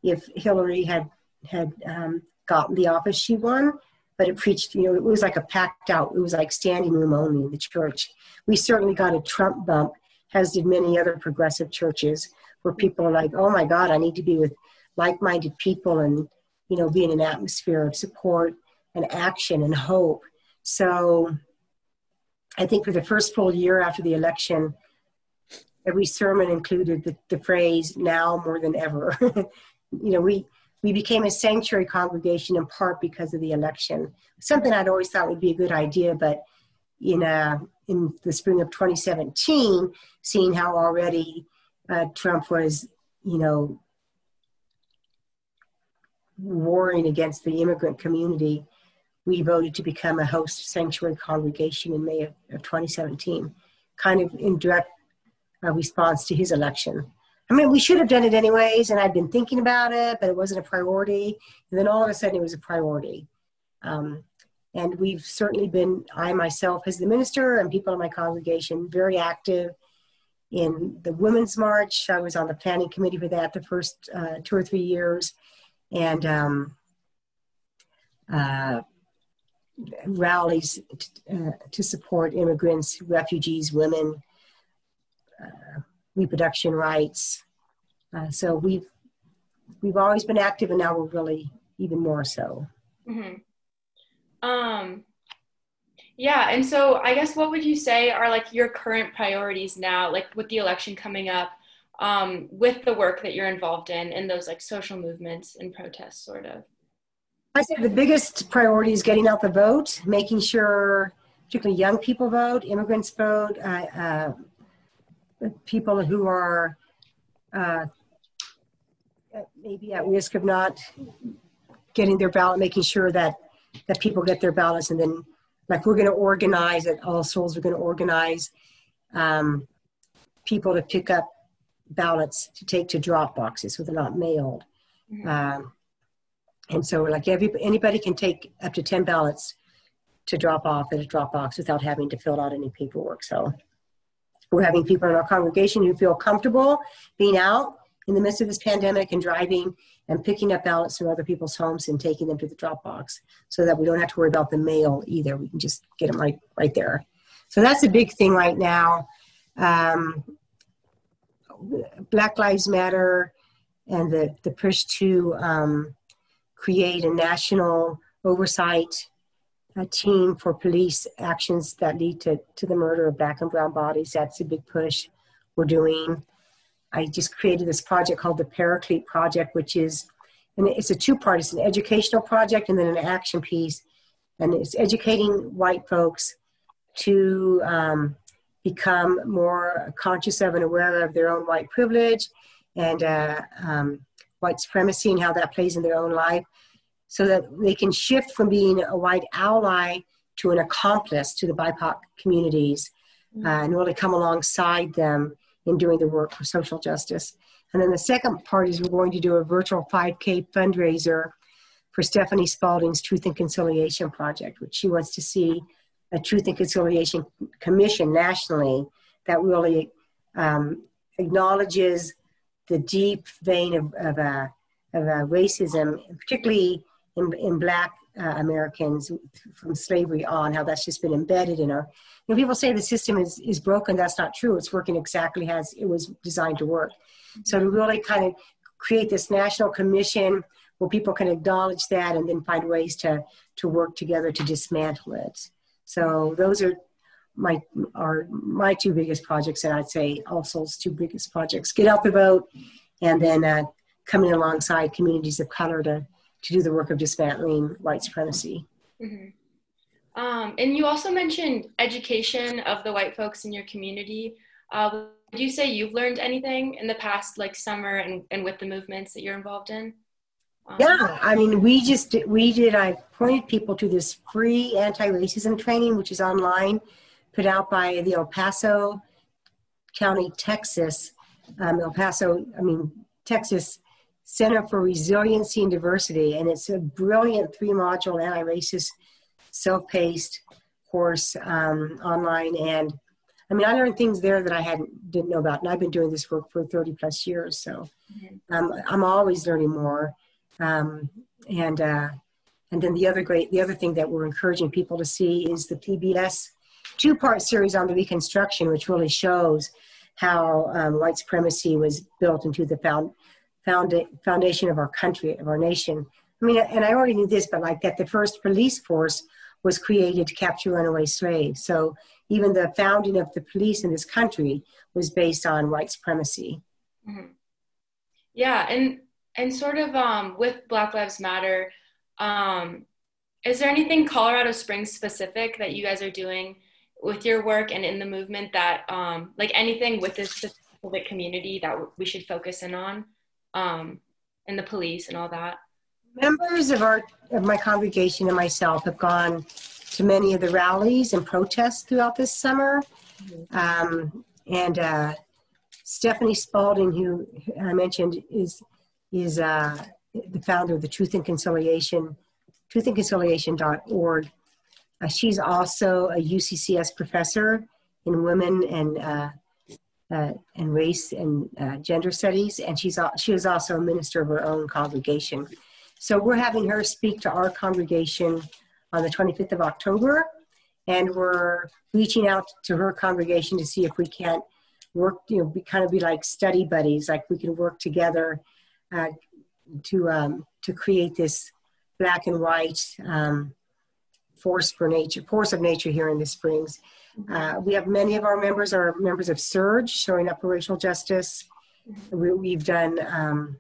if Hillary had had um, gotten the office she won. But it preached, you know, it was like a packed out. It was like standing room only in the church. We certainly got a Trump bump, as did many other progressive churches where people are like, oh my God, I need to be with like minded people and, you know, be in an atmosphere of support and action and hope. So I think for the first full year after the election, every sermon included the, the phrase now more than ever. *laughs* you know, we, we became a sanctuary congregation in part because of the election. Something I'd always thought would be a good idea, but in, uh, in the spring of 2017, seeing how already uh, Trump was, you know, warring against the immigrant community, we voted to become a host sanctuary congregation in May of, of 2017, kind of in direct response to his election. I mean, we should have done it anyways, and I'd been thinking about it, but it wasn't a priority. And then all of a sudden, it was a priority. Um, and we've certainly been, I myself, as the minister, and people in my congregation, very active in the Women's March. I was on the planning committee for that the first uh, two or three years, and um, uh, rallies t- uh, to support immigrants, refugees, women, uh, reproduction rights. Uh, so we've we've always been active, and now we're really even more so. Mm-hmm. Um, yeah, and so I guess what would you say are like your current priorities now, like with the election coming up, um, with the work that you're involved in, in those like social movements and protests, sort of? I say the biggest priority is getting out the vote, making sure, particularly young people vote, immigrants vote, uh, uh, people who are uh, maybe at risk of not getting their ballot, making sure that that people get their ballots and then like we're going to organize at All Souls, we're going to organize um, people to pick up ballots to take to drop boxes so they're not mailed. Mm-hmm. Um, and so like every, anybody can take up to 10 ballots to drop off at a drop box without having to fill out any paperwork. So we're having people in our congregation who feel comfortable being out in the midst of this pandemic and driving and picking up ballots from other people's homes and taking them to the drop box so that we don't have to worry about the mail either. We can just get them right, right there. So that's a big thing right now. Um, Black Lives Matter and the, the push to um, create a national oversight a team for police actions that lead to, to the murder of black and brown bodies. That's a big push we're doing. I just created this project called the Paraclete Project, which is, and it's a two-part. It's an educational project and then an action piece, and it's educating white folks to um, become more conscious of and aware of their own white privilege and uh, um, white supremacy and how that plays in their own life so that they can shift from being a white ally to an accomplice to the BIPOC communities uh, and really come alongside them in doing the work for social justice. And then the second part is we're going to do a virtual 5K fundraiser for Stephanie Spalding's Truth and Conciliation Project, which she wants to see a Truth and Conciliation Commission nationally that really um, acknowledges the deep vein of, of, uh, of uh, racism, particularly in, in black uh, Americans from slavery on, how that's just been embedded in our. You know, people say the system is, is broken. That's not true. It's working exactly as it was designed to work. So to really kind of create this national commission where people can acknowledge that and then find ways to, to work together to dismantle it. So those are my are my two biggest projects, and I'd say All Souls' two biggest projects: get out the vote, and then uh, coming alongside communities of color to to do the work of dismantling white supremacy. Mm-hmm. Um, and you also mentioned education of the white folks in your community. Uh, would you say you've learned anything in the past, like summer and, and with the movements that you're involved in? Um, yeah, I mean, we just we did. I pointed people to this free anti-racism training, which is online, put out by the El Paso County, Texas. Um, El Paso, I mean, Texas Center for Resiliency and Diversity, and it's a brilliant three-module anti-racist, self-paced course um, online. And I mean, I learned things there that I hadn't didn't know about, and I've been doing this work for 30 plus years, so mm-hmm. um, I'm always learning more. Um, and uh, and then the other great, the other thing that we're encouraging people to see is the PBS two-part series on the Reconstruction, which really shows how um, white supremacy was built into the found foundation of our country, of our nation. I mean, and I already knew this, but like that the first police force was created to capture runaway slaves. So even the founding of the police in this country was based on white supremacy. Mm-hmm. Yeah, and and sort of um, with Black Lives Matter, um, is there anything Colorado Springs specific that you guys are doing with your work and in the movement that, um, like anything with this specific community that we should focus in on? Um, and the police and all that? Members of our of my congregation and myself have gone to many of the rallies and protests throughout this summer. Mm-hmm. Um, and uh, Stephanie Spalding, who I mentioned, is is uh, the founder of the Truth and Conciliation, truthandconciliation.org. Uh, she's also a UCCS professor in women and uh, and race and uh, gender studies, and she's she was also a minister of her own congregation. So we're having her speak to our congregation on the 25th of October, and we're reaching out to her congregation to see if we can't work, you know, be, kind of be like study buddies, like we can work together uh, to um, to create this black and white um, force for nature, force of nature here in the Springs. Uh, we have many of our members are members of SURJ, showing up for racial justice. We, have done, um,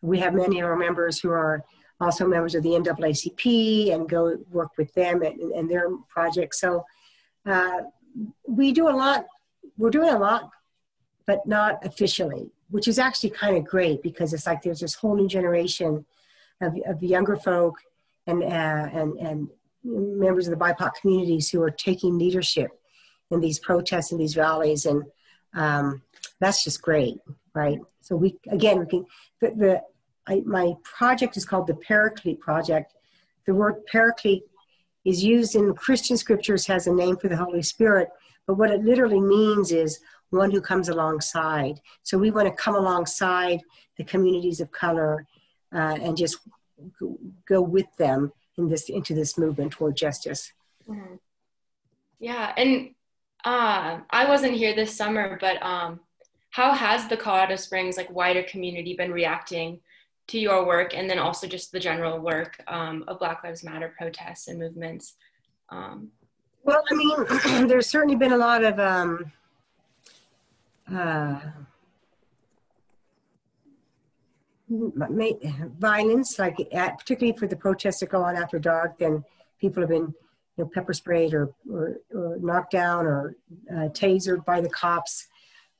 we have many of our members who are also members of the NAACP and go work with them and, and their projects. So uh, we do a lot, we're doing a lot, but not officially, which is actually kind of great because it's like there's this whole new generation of, of younger folk and, uh, and, and members of the BIPOC communities who are taking leadership in these protests and these rallies, and um, that's just great, right? So we again we can the, the I, my project is called the Paraclete Project. The word Paraclete is used in Christian scriptures has a name for the Holy Spirit, but what it literally means is one who comes alongside. So we want to come alongside the communities of color uh, and just go with them in this into this movement toward justice. Mm-hmm. Yeah, and uh, I wasn't here this summer, but um, how has the Colorado Springs like wider community been reacting to your work, and then also just the general work um, of Black Lives Matter protests and movements? Um, well, I mean, *clears throat* there's certainly been a lot of um, uh, violence, like at, particularly for the protests that go on after dark, then people have been you know, pepper sprayed or, or, or knocked down or uh, tasered by the cops.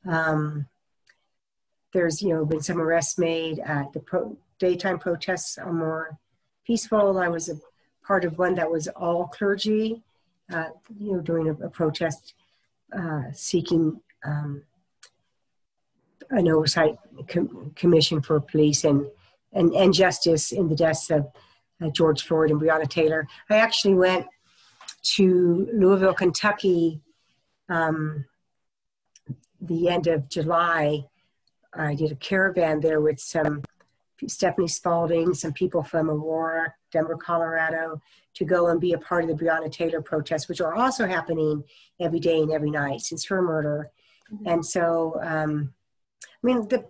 Um, there's you know been some arrests made. The pro- daytime protests are more peaceful. I was a part of one that was all clergy, uh, you know, during a, a protest uh, seeking um, an oversight com- commission for police and, and, and justice in the deaths of uh, George Floyd and Breonna Taylor. I actually went to Louisville, Kentucky, um, the end of July. I did a caravan there with some Stephanie Spalding, some people from Aurora, Denver, Colorado, to go and be a part of the Breonna Taylor protests, which are also happening every day and every night since her murder. Mm-hmm. And so um, I mean, the,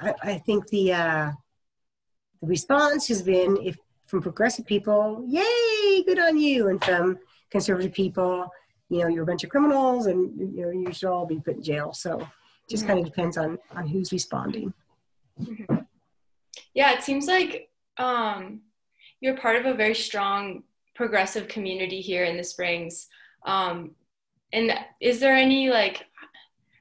I, I think the, uh, the response has been if from progressive people, yay, good on you, and from conservative people, you know, you're a bunch of criminals and you know you should all be put in jail. So it just kind of depends on on who's responding. Mm-hmm. Yeah, it seems like um, you're part of a very strong progressive community here in the Springs. Um, and is there any like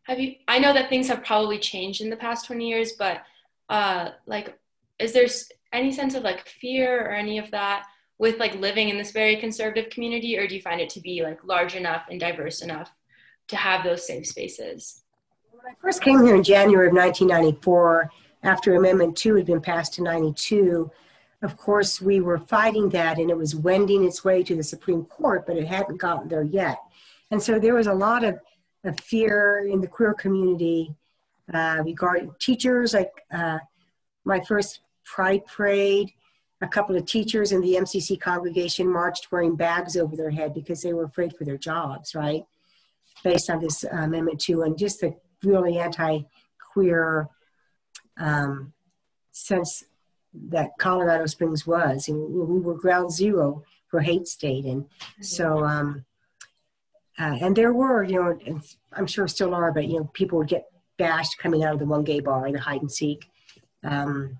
have you i know that things have probably changed in the past 20 years but uh like is there any sense of like fear or any of that with like living in this very conservative community or do you find it to be like large enough and diverse enough to have those safe spaces when i first came here in january of 1994 after amendment 2 had been passed in 92 of course we were fighting that and it was wending its way to the supreme court but it hadn't gotten there yet and so there was a lot of of fear in the queer community uh, regarding teachers. Like uh, my first Pride parade, a couple of teachers in the MCC congregation marched wearing bags over their head because they were afraid for their jobs, right? Based on this uh, Amendment 2 and just the really anti queer um, sense that Colorado Springs was. And we were ground zero for hate state. And so, um, uh, and there were, you know, and I'm sure still are, but you know, people would get bashed coming out of the one gay bar, in the hide and seek. Um,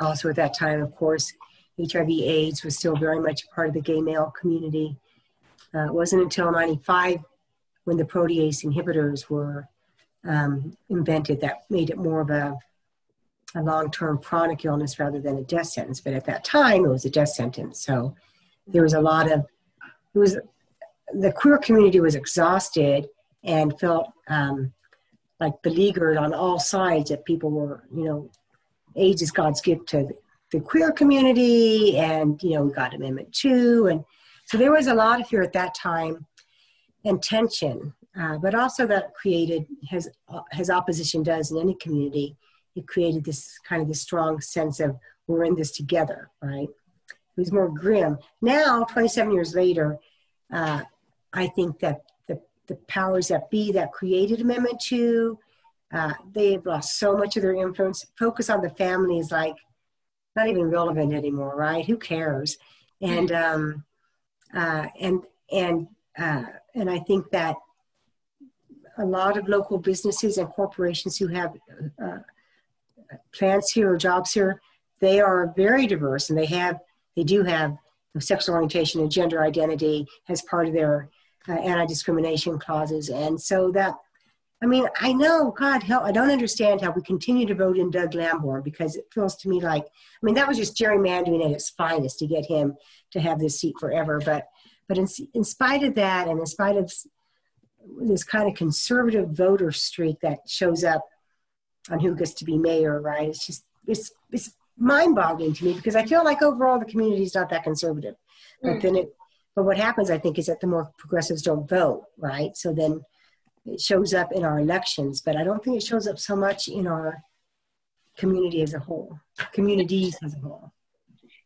also at that time, of course, HIV/AIDS was still very much part of the gay male community. Uh, it wasn't until '95 when the protease inhibitors were um, invented that made it more of a, a long-term chronic illness rather than a death sentence. But at that time, it was a death sentence. So there was a lot of it was the queer community was exhausted and felt um, like beleaguered on all sides that people were, you know, AIDS is God's gift to the queer community, and you know, we got Amendment Two, and so there was a lot of fear at that time and tension, uh, but also that created, has as opposition does in any community, it created this kind of this strong sense of we're in this together, right? It was more grim. Now, 27 years later, uh, I think that the, the powers that be that created Amendment 2, uh, they've lost so much of their influence. Focus on the family is like not even relevant anymore, right? Who cares? And um, uh, and and uh, and I think that a lot of local businesses and corporations who have uh, plants here or jobs here, they are very diverse, and they have they do have sexual orientation and gender identity as part of their uh, anti-discrimination clauses and so that i mean i know god help i don't understand how we continue to vote in doug lamborn because it feels to me like i mean that was just gerrymandering at its finest to get him to have this seat forever but but in, in spite of that and in spite of this kind of conservative voter streak that shows up on who gets to be mayor right it's just it's it's mind-boggling to me because I feel like overall the community is not that conservative. But Mm. then it, but what happens, I think, is that the more progressives don't vote, right? So then it shows up in our elections, but I don't think it shows up so much in our community as a whole, communities as a whole.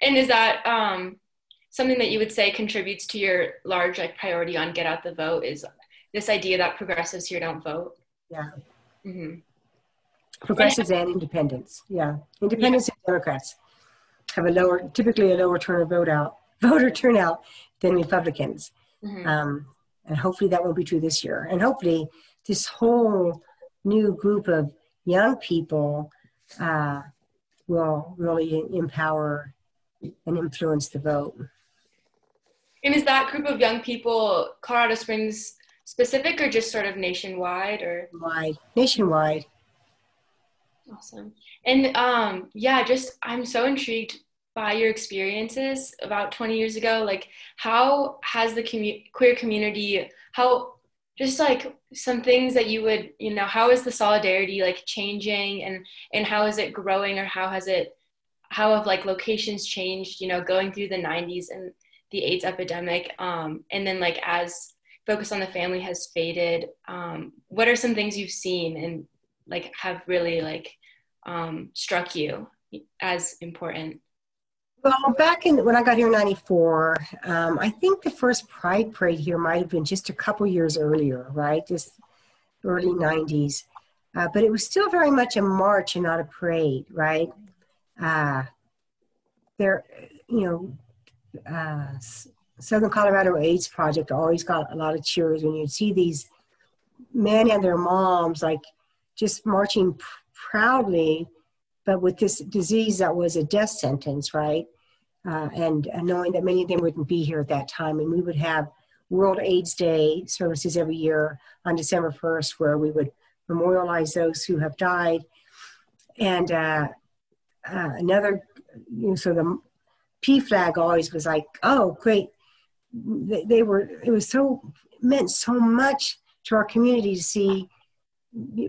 And is that um, something that you would say contributes to your large like priority on get out the vote? Is this idea that progressives here don't vote? Yeah. Mm-hmm. Progressives and independents, yeah. Independents and Democrats have a lower, typically a lower turn of vote out, *laughs* voter turnout than Republicans. Mm-hmm. Um, and hopefully that won't be true this year. And hopefully this whole new group of young people uh, will really empower and influence the vote. And is that group of young people Colorado Springs specific or just sort of nationwide or Wide, nationwide. awesome? And um, yeah, just I'm so intrigued by your experiences about 20 years ago. Like, how has the commu- queer community, how just like some things that you would, you know, how is the solidarity like changing and and how is it growing or how has it, how have like locations changed? You know, going through the 90s and the AIDS epidemic, um, and then like as focus on the family has faded, um, what are some things you've seen and like have really like um, struck you as important? Well, back in when I got here in '94, um, I think the first Pride Parade here might have been just a couple years earlier, right? Just early '90s, uh, but it was still very much a march and not a parade, right? Uh, there, you know, uh, Southern Colorado AIDS Project always got a lot of cheers when you'd see these men and their moms like just marching pr- proudly, but with this disease that was a death sentence, right? Uh, and, and knowing that many of them wouldn't be here at that time. And we would have World AIDS Day services every year on December 1st, where we would memorialize those who have died. And uh, uh, another, you know, so the PFLAG always was like, oh, great. They, they were, it was so, meant so much to our community to see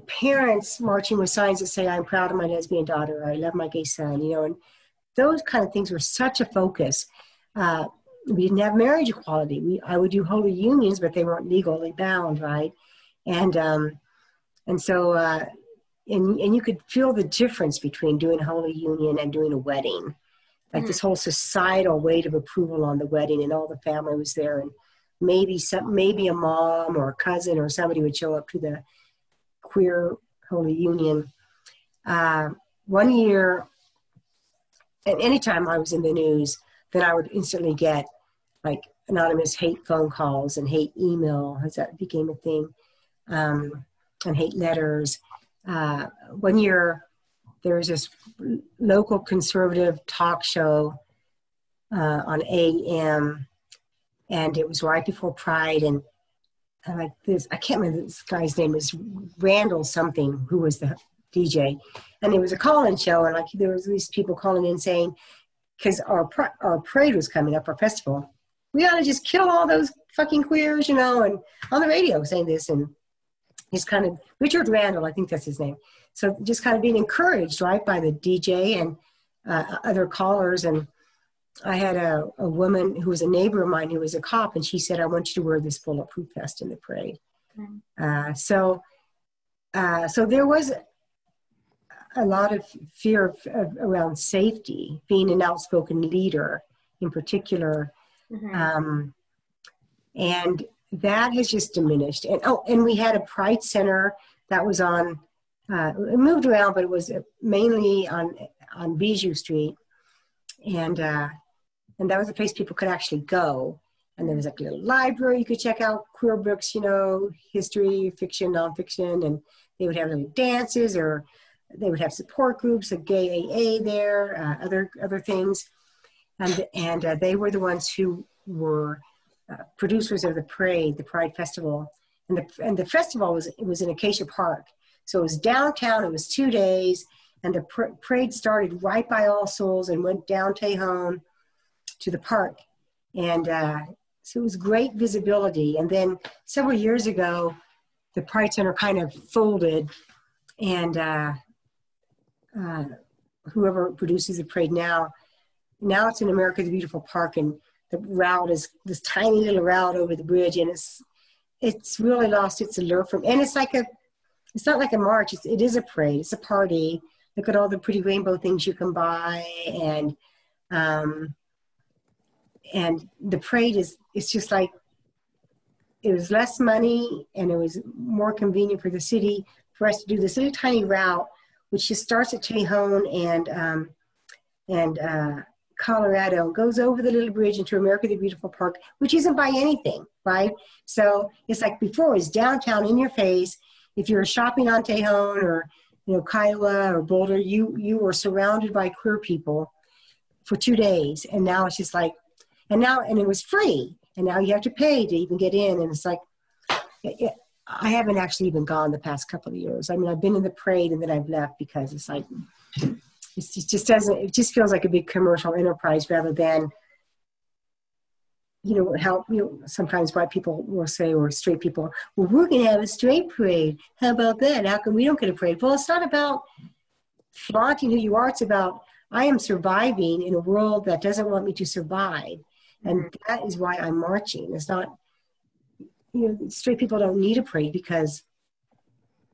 parents marching with signs that say, I'm proud of my lesbian daughter, or I love my gay son, you know, and those kind of things were such a focus. Uh, we didn't have marriage equality. We, I would do holy unions, but they weren't legally bound, right? And um, and so uh, and and you could feel the difference between doing a holy union and doing a wedding, like this whole societal weight of approval on the wedding, and all the family was there, and maybe some maybe a mom or a cousin or somebody would show up to the queer holy union. Uh, one year and anytime I was in the news, then I would instantly get like anonymous hate phone calls and hate email as that became a thing, um, and hate letters. Uh, one year, there was this local conservative talk show uh, on AM, and it was right before Pride, and, and like this, I can't remember this guy's name is Randall something, who was the DJ, and it was a call-in show, and like there was these people calling in saying, because our our parade was coming up, our festival, we ought to just kill all those fucking queers, you know, and on the radio saying this, and he's kind of Richard Randall, I think that's his name. So just kind of being encouraged, right, by the DJ and uh, other callers, and I had a, a woman who was a neighbor of mine who was a cop, and she said, "I want you to wear this bulletproof vest in the parade." Mm. Uh, so, uh, so there was a lot of fear of, of, around safety, being an outspoken leader in particular. Mhm. Um, and that has just diminished. And oh, and we had a Pride Center that was on, uh, it moved around, but it was mainly on on Bijou Street, and uh, and that was a place people could actually go. And there was like a little library you could check out queer books, you know, history, fiction, nonfiction, and they would have little dances or they would have support groups, a gay AA there, uh, other other things, and and uh, they were the ones who were uh, producers of the parade, the Pride Festival, and the and the festival was it was in Acacia Park, so it was downtown. It was two days, and the pr- parade started right by All Souls and went down Tejon to the park, and uh, so it was great visibility. And then several years ago, the Pride Center kind of folded, and uh, whoever produces the parade now. Now it's in America the Beautiful Park, and the route is this tiny little route over the bridge, and it's it's really lost its allure from. And it's like a, it's not like a march. It's, it is a parade. It's a party. Look at all the pretty rainbow things you can buy, and um, and the parade is it's just like it was less money and it was more convenient for the city for us to do this little tiny route, which just starts at Tejon and um, and uh, Colorado, goes over the little bridge into America the Beautiful Park, which isn't by anything, right? So it's like before it was downtown in your face. If you're shopping on Tejon or you know Kiowa or Boulder, you you were surrounded by queer people for two days, and now it's just like, and now and it was free, and now you have to pay to even get in, and it's like. I haven't actually even gone the past couple of years. I mean, I've been in the parade and then I've left because it's like it just doesn't. It just feels like a big commercial enterprise rather than you know how you know sometimes white people will say or straight people well we're going to have a straight parade how about that how come we don't get a parade well it's not about flaunting who you are it's about i am surviving in a world that doesn't want me to survive and mm-hmm. that is why i'm marching it's not you know straight people don't need a parade because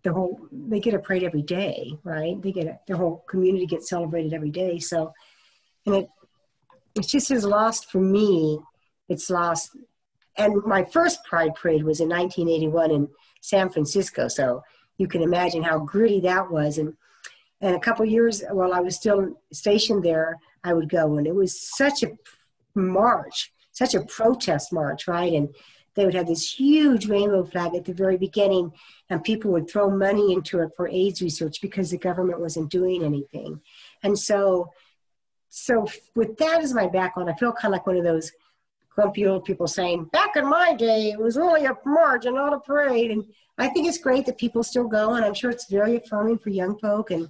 the whole they get a parade every day, right? They get a, their whole community gets celebrated every day. So, and it it's just as lost for me. It's lost. And my first Pride parade was in 1981 in San Francisco. So you can imagine how gritty that was. And and a couple years while I was still stationed there, I would go, and it was such a march, such a protest march, right? And they would have this huge rainbow flag at the very beginning, and people would throw money into it for AIDS research because the government wasn't doing anything. And so, so with that as my background, I feel kind of like one of those grumpy old people saying, "Back in my day, it was only a march and not a parade." And I think it's great that people still go, and I'm sure it's very affirming for young folk. And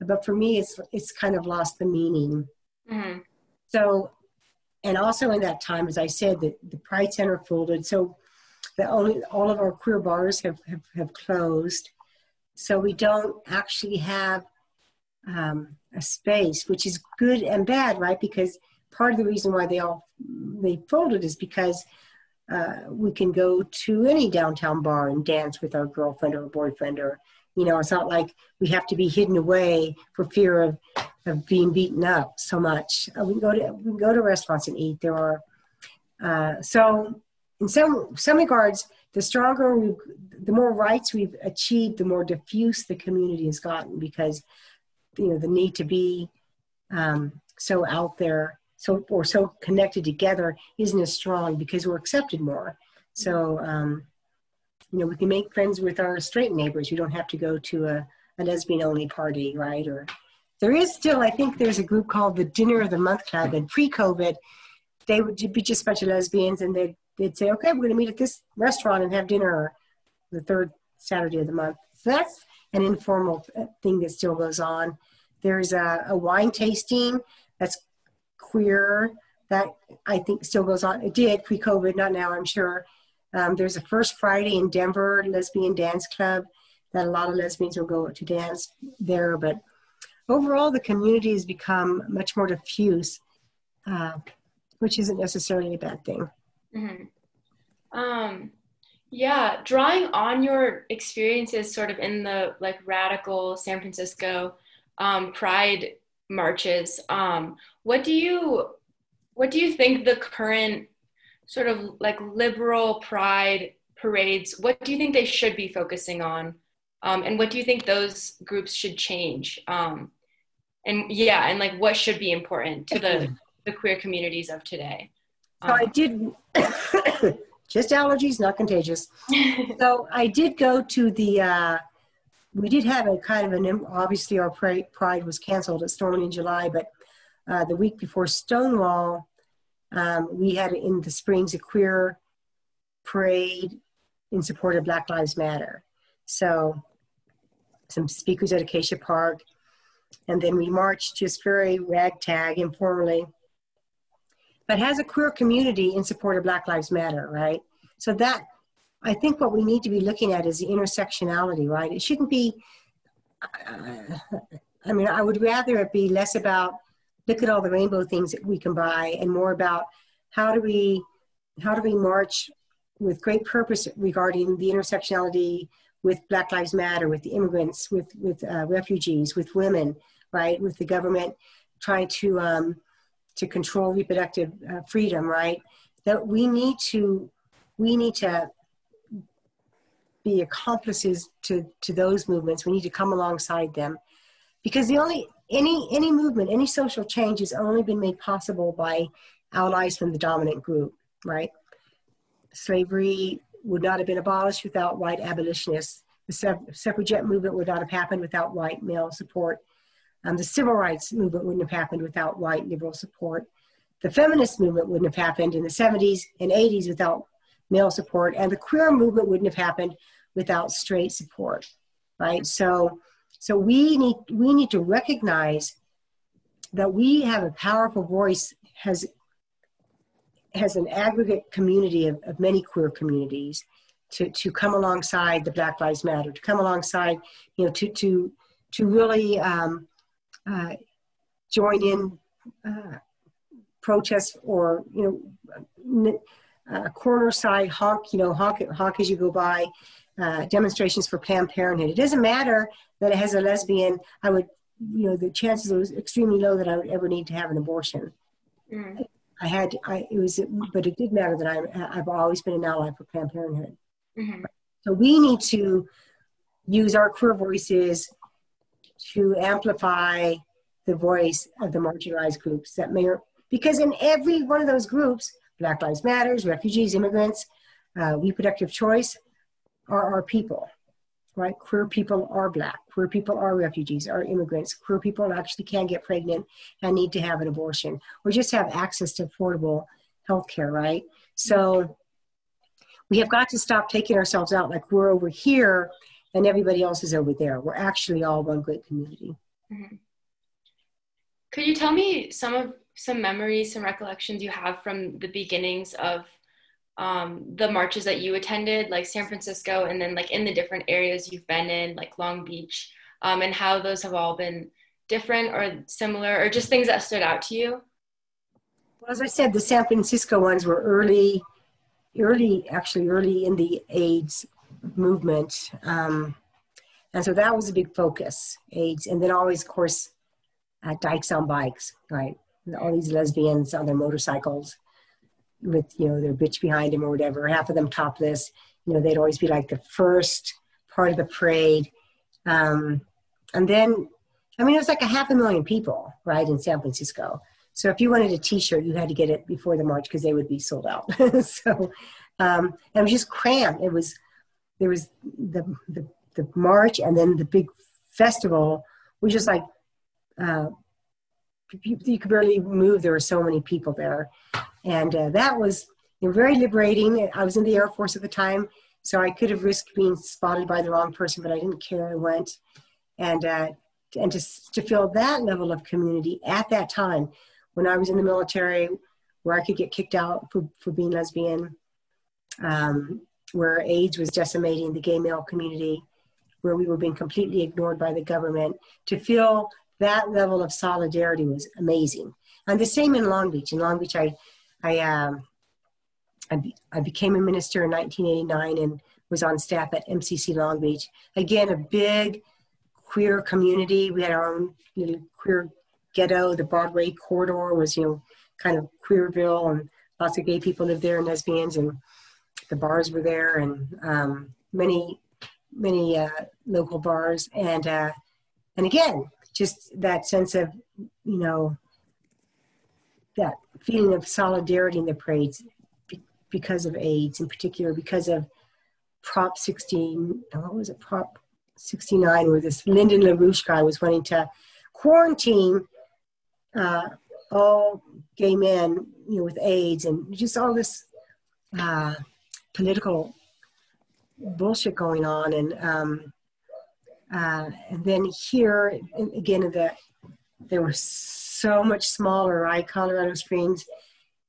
but for me, it's it's kind of lost the meaning. Mm-hmm. So and also in that time, as I said, the, the Pride Center folded. So the only all of our queer bars have, have, have closed. So we don't actually have um, a space, which is good and bad, right? Because part of the reason why they all they folded is because uh, we can go to any downtown bar and dance with our girlfriend or boyfriend or you know it's not like we have to be hidden away for fear of of being beaten up so much. Uh, we can go to we can go to restaurants and eat. There are uh, so in some some regards, the stronger we, the more rights we've achieved, the more diffuse the community has gotten because you know the need to be um, so out there, so or so connected together isn't as strong because we're accepted more. So um, you know we can make friends with our straight neighbors. You don't have to go to a, a lesbian only party, right? Or there is still, I think there's a group called the Dinner of the Month Club, and pre-COVID, they would be just a bunch of lesbians, and they'd, they'd say, okay, we're going to meet at this restaurant and have dinner the third Saturday of the month. So that's an informal thing that still goes on. There's a, a wine tasting that's queer that I think still goes on. It did pre-COVID, not now, I'm sure. Um, there's a first Friday in Denver lesbian dance club that a lot of lesbians will go to dance there, but overall, the community has become much more diffuse, uh, which isn't necessarily a bad thing. Mm-hmm. Um, yeah, drawing on your experiences sort of in the like radical San Francisco um, pride marches, um, what do you what do you think the current sort of like liberal pride parades, what do you think they should be focusing on? Um, and what do you think those groups should change? Um, and yeah and like what should be important to the the queer communities of today so um, i did *coughs* just allergies not contagious *laughs* so i did go to the uh we did have a kind of an obviously our pride was canceled at storming in july but uh, the week before stonewall um, we had in the springs a queer parade in support of black lives matter so some speakers at acacia park and then we marched just very ragtag, informally, but has a queer community in support of Black Lives Matter, right? So that, I think what we need to be looking at is the intersectionality, right? It shouldn't be, uh, I mean, I would rather it be less about look at all the rainbow things that we can buy and more about how do we how do we march with great purpose regarding the intersectionality with Black Lives Matter, with the immigrants, with with uh, refugees, with women, right, with the government trying to um, to control reproductive uh, freedom, right? That we need to we need to be accomplices to to those movements. We need to come alongside them, because the only any any movement, any social change has only been made possible by allies from the dominant group, right? Slavery would not have been abolished without white abolitionists. The suffragette movement would not have happened without white male support. Um, the civil rights movement wouldn't have happened without white liberal support. The feminist movement wouldn't have happened in the 70s and 80s without male support. And the queer movement wouldn't have happened without straight support, right? So, so we need, we need to recognize that we have a powerful voice has has an aggregate community of, of many queer communities to, to come alongside the Black Lives Matter, to come alongside, you know, to, to, to really um, uh, join in uh, protests or, you know, uh, corner side honk, you know, honk, honk as you go by, uh, demonstrations for Planned Parenthood. It doesn't matter that it has a lesbian, I would, you know, the chances are extremely low that I would ever need to have an abortion. Mm. I had, I, it was, but it did matter that I, I've always been an ally for Planned Parenthood. Mm-hmm. So we need to use our queer voices to amplify the voice of the marginalized groups that may, because in every one of those groups, Black Lives Matters, refugees, immigrants, uh, reproductive choice, are our people right? Queer people are black. Queer people are refugees, are immigrants. Queer people actually can get pregnant and need to have an abortion or just have access to affordable health care, right? So we have got to stop taking ourselves out like we're over here and everybody else is over there. We're actually all one great community. Mm-hmm. Could you tell me some of some memories, some recollections you have from the beginnings of um, the marches that you attended, like San Francisco, and then like in the different areas you've been in, like Long Beach, um, and how those have all been different or similar, or just things that stood out to you? Well, as I said, the San Francisco ones were early, early, actually early in the AIDS movement. Um, and so that was a big focus, AIDS. And then always, of course, uh, dykes on bikes, right? All these lesbians on their motorcycles with you know their bitch behind him or whatever half of them topless. You know they'd always be like the first part of the parade. Um, and then i mean it was like a half a million people right in san francisco. So if you wanted a t-shirt you had to get it before the march because they would be sold out. *laughs* So um, it was just crammed. It was there was the, the the march and then the big festival was just like uh, you, could barely move there were so many people there and uh, that was very liberating. I was in the Air Force at the time, so I could have risked being spotted by the wrong person, but I didn't care. I went. And, uh, and to, to feel that level of community at that time when I was in the military, where I could get kicked out for, for being lesbian, um, where AIDS was decimating the gay male community, where we were being completely ignored by the government, to feel that level of solidarity was amazing. And the same in Long Beach. In Long Beach, I I, um, I, be, I became a minister in 1989 and was on staff at MCC Long Beach. Again, a big queer community. We had our own queer ghetto. The Broadway corridor was, you know, kind of queerville, and lots of gay people lived there and lesbians, and the bars were there, and um, many, many uh, local bars, and uh, and again, just that sense of, you know, that feeling of solidarity in the parades because of AIDS, in particular because of Prop 16, what was it, Prop 69, where this Lyndon LaRouche guy was wanting to quarantine uh, all gay men, you know, with AIDS and just all this uh, political bullshit going on. And um, uh, and then here again, the there were so much smaller, right? Colorado Springs.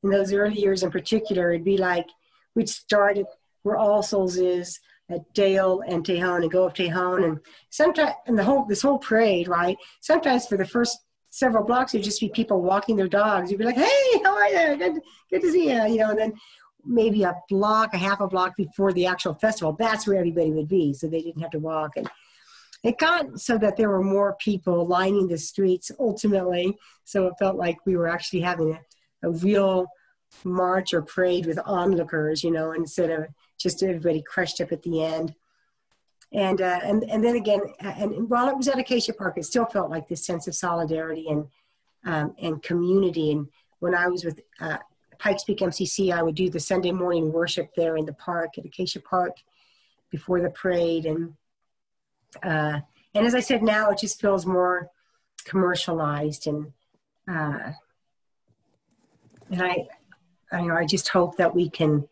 In those early years in particular, it'd be like we'd start at where All Souls is, at Dale and Tejon and go up Tejon and sometimes and the whole this whole parade, right? Sometimes for the first several blocks there'd just be people walking their dogs. You'd be like, Hey, how are you? Good, good to see you, you know, and then maybe a block, a half a block before the actual festival, that's where everybody would be. So they didn't have to walk. And it got so that there were more people lining the streets ultimately. So it felt like we were actually having a, a real march or parade with onlookers, you know, instead of just everybody crushed up at the end. And, uh, and, and then again, and while it was at Acacia Park, it still felt like this sense of solidarity and, um, and community. And when I was with uh, Pikes Peak MCC, I would do the Sunday morning worship there in the park at Acacia Park before the parade. And, uh, and as I said, now it just feels more commercialized and, uh, and I, I, you know, I just hope that we can,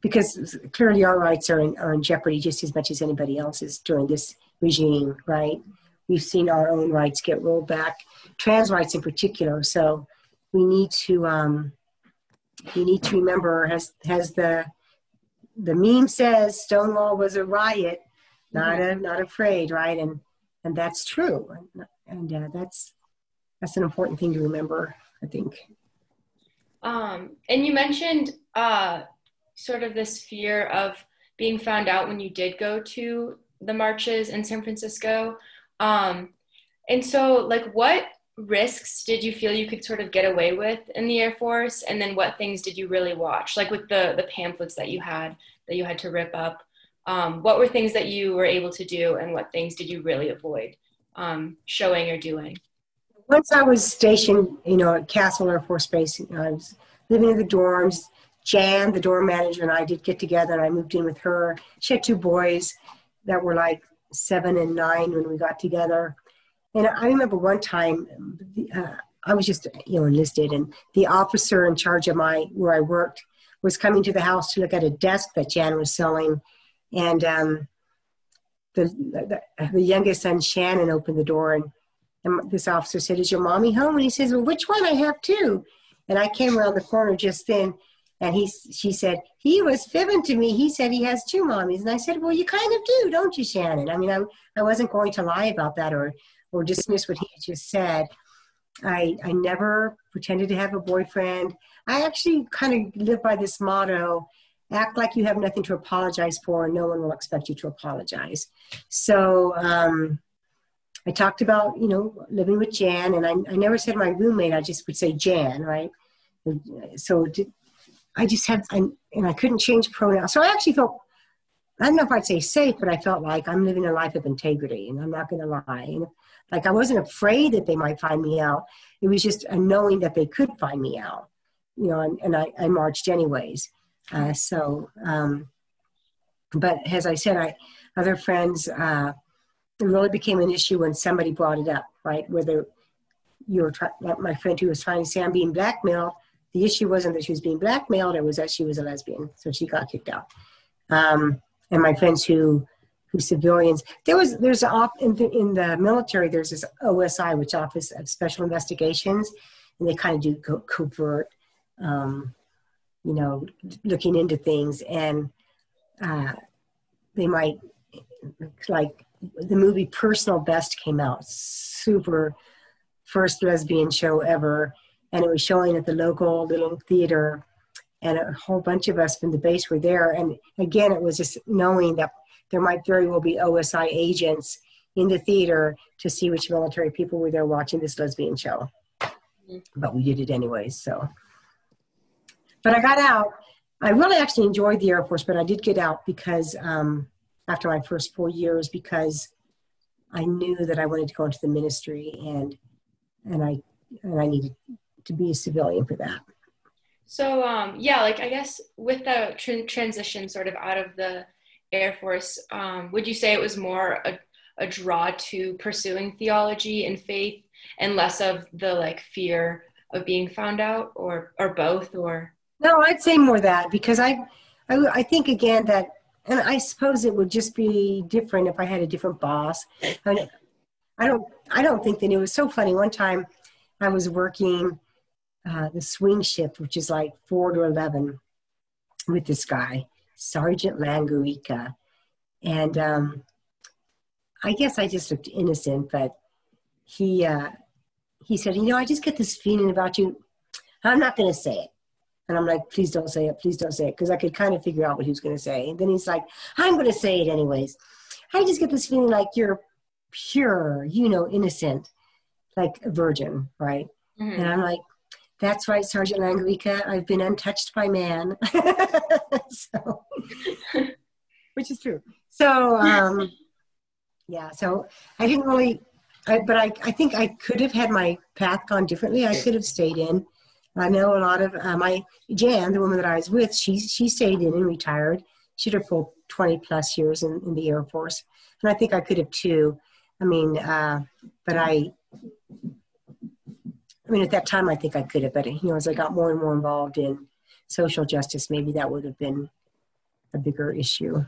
because clearly our rights are in, are in jeopardy just as much as anybody else's during this regime, right? We've seen our own rights get rolled back, trans rights in particular. So we need to, um, we need to remember, as has the the meme says, Stonewall was a riot, not a not a parade, right? And and that's true, and, and uh, that's that's an important thing to remember, I think. Um, and you mentioned uh, sort of this fear of being found out when you did go to the marches in San Francisco. Um, and so, like, what risks did you feel you could sort of get away with in the Air Force? And then what things did you really watch? Like with the, the pamphlets that you had that you had to rip up, um, what were things that you were able to do and what things did you really avoid um, showing or doing? Once I was stationed, you know, at Castle Air Force Base, you know, I was living in the dorms. Jan, the dorm manager, and I did get together, and I moved in with her. She had two boys that were like seven and nine when we got together and I remember one time, uh, I was just you know enlisted, and the officer in charge of my where I worked was coming to the house to look at a desk that Jan was selling, and um, the, the, the youngest son Shannon opened the door, and, and this officer said, "Is your mommy home?" And he says, "Well, which one? I have two. And I came around the corner just then, and he she said he was fibbing to me. He said he has two mommies, and I said, "Well, you kind of do, don't you, Shannon?" I mean, I I wasn't going to lie about that or or dismiss what he had just said. I, I never pretended to have a boyfriend. I actually kind of live by this motto act like you have nothing to apologize for, and no one will expect you to apologize. So um, I talked about, you know, living with Jan, and I, I never said my roommate, I just would say Jan, right? So I just had, and I couldn't change pronouns. So I actually felt, I don't know if I'd say safe, but I felt like I'm living a life of integrity, and I'm not going to lie. And like I wasn't afraid that they might find me out. It was just a knowing that they could find me out, you know, and, and I, I marched anyways. Uh, so, um, but as I said, I, other friends, uh, it really became an issue when somebody brought it up, right? Whether you were, try- like my friend who was trying to say I'm being blackmailed, the issue wasn't that she was being blackmailed, it was that she was a lesbian. So she got kicked out. Um, and my friends who who civilians. There was there's off in the, in the military. There's this OSI, which Office of Special Investigations, and they kind of do co- covert, um, you know, looking into things, and uh, they might like the movie Personal Best came out, super first lesbian show ever, and it was showing at the local little theater. And a whole bunch of us from the base were there. And again, it was just knowing that there might very well be OSI agents in the theater to see which military people were there watching this lesbian show. Mm-hmm. But we did it anyways, so. But I got out. I really actually enjoyed the Air Force, but I did get out because um, after my first four years, because I knew that I wanted to go into the ministry and and I and I needed to be a civilian for that. So um, yeah, like I guess with the tr- transition sort of out of the Air Force, um, would you say it was more a, a draw to pursuing theology and faith and less of the like fear of being found out or or both or no i'd say more that because i i, I think again that and i suppose it would just be different if i had a different boss I, I don't i don't think that it was so funny one time i was working uh, the swing shift which is like 4 to 11 with this guy Sergeant Langarica. And um, I guess I just looked innocent, but he uh, he said, you know, I just get this feeling about you. I'm not going to say it. And I'm like, please don't say it. Please don't say it. Because I could kind of figure out what he was going to say. And then he's like, I'm going to say it anyways. I just get this feeling like you're pure, you know, innocent, like a virgin, right? Mm-hmm. And I'm like, that's right, Sergeant Langarica. I've been untouched by man. *laughs* so, *laughs* which is true. So, um, yeah, so I didn't really, I, but I, I think I could have had my path gone differently. I could have stayed in. I know a lot of uh, my Jan, the woman that I was with, she she stayed in and retired. She did a full 20 plus years in, in the Air Force, and I think I could have too. I mean, uh, but I, I mean, at that time, I think I could have. But you know, as I got more and more involved in social justice, maybe that would have been a bigger issue.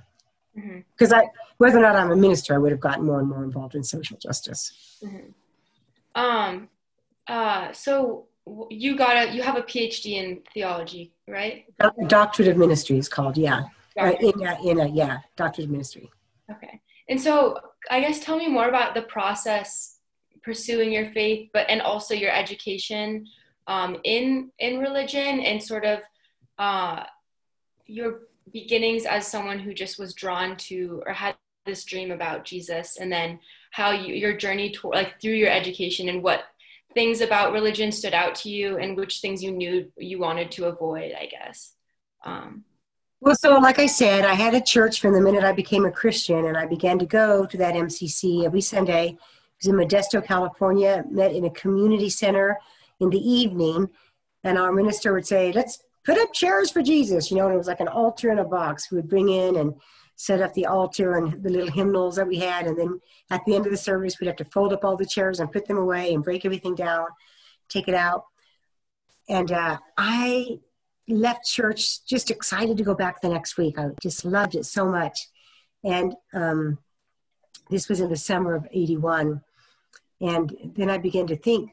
Because mm-hmm. I, whether or not I'm a minister, I would have gotten more and more involved in social justice. Mm-hmm. Um. Uh. So you got a you have a phd in theology right? Doctorate of ministry is called yeah. Right, in a, in a yeah doctorate of ministry. Okay. And so i guess tell me more about the process pursuing your faith but and also your education um, in in religion and sort of uh, your beginnings as someone who just was drawn to or had this dream about jesus and then how you your journey to like through your education and what things about religion stood out to you and which things you knew you wanted to avoid i guess? Um, well so like i said i had a church from the minute i became a christian and i began to go to that mcc every sunday it was in modesto california met in a community center in the evening and our minister would say let's put up chairs for jesus you know and it was like an altar in a box we would bring in and set up the altar and the little hymnals that we had. And then at the end of the service, we'd have to fold up all the chairs and put them away and break everything down, take it out. And uh, I left church just excited to go back the next week. I just loved it so much. And um, this was in the summer of 81. And then I began to think,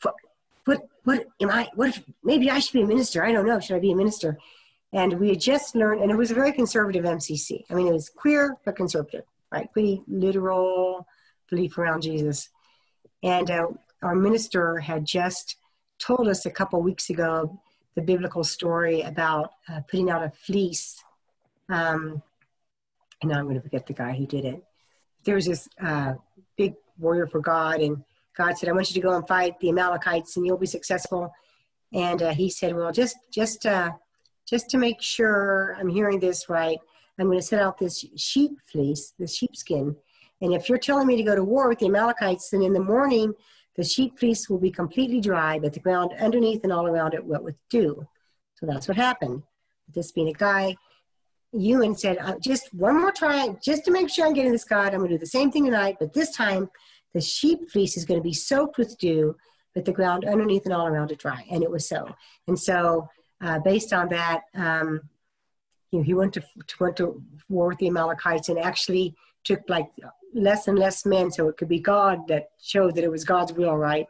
what, what, what am I, what if, maybe I should be a minister. I don't know. Should I be a minister? And we had just learned, and it was a very conservative MCC. I mean, it was queer, but conservative, right? Pretty literal belief around Jesus. And uh, our minister had just told us a couple weeks ago the biblical story about uh, putting out a fleece. Um, and now I'm going to forget the guy who did it. There was this uh, big warrior for God, and God said, "I want you to go and fight the Amalekites, and you'll be successful." And uh, he said, "Well, just just uh, just to make sure I'm hearing this right, I'm going to set out this sheep fleece, the sheepskin. And if you're telling me to go to war with the Amalekites, then in the morning, the sheep fleece will be completely dry, but the ground underneath and all around it wet with dew. So that's what happened. This being a guy, Ewan said, uh, just one more try, just to make sure I'm getting this God, I'm going to do the same thing tonight, but this time the sheep fleece is going to be soaked with dew, but the ground underneath and all around it dry. And it was so. And so uh, based on that, um, you know, he went to, to, went to war with the Amalekites and actually took like less and less men, so it could be God that showed that it was God's will, right?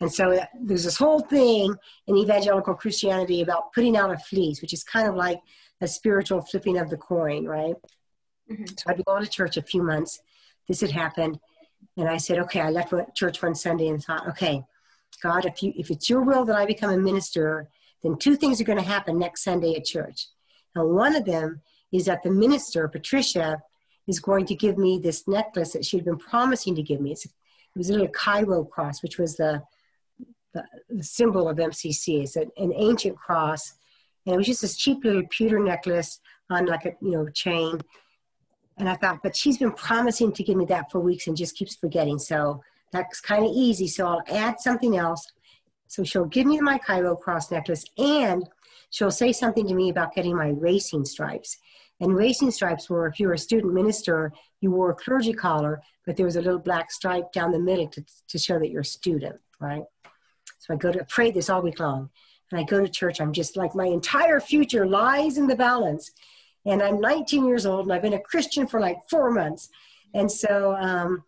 And so uh, there's this whole thing in evangelical Christianity about putting out a fleece, which is kind of like a spiritual flipping of the coin, right? Mm-hmm. So I'd been going to church a few months. This had happened, and I said, okay. I left church one Sunday and thought, okay, God, if you if it's your will that I become a minister, then two things are going to happen next Sunday at church. And one of them is that the minister, Patricia, is going to give me this necklace that she had been promising to give me. It's, it was a little Chi Rho cross, which was the, the, the symbol of MCC. It's an, an ancient cross. And it was just this cheap little pewter necklace on like a you know chain. And I thought, but she's been promising to give me that for weeks and just keeps forgetting. So that's kind of easy. So I'll add something else. So she'll give me my Chi Rho cross necklace and she'll say something to me about getting my racing stripes. And racing stripes were if you were a student minister, you wore a clergy collar, but there was a little black stripe down the middle to, to show that you're a student, right? So I go to pray this all week long. And I go to church, I'm just like my entire future lies in the balance. And I'm 19 years old and I've been a Christian for like four months. And so um,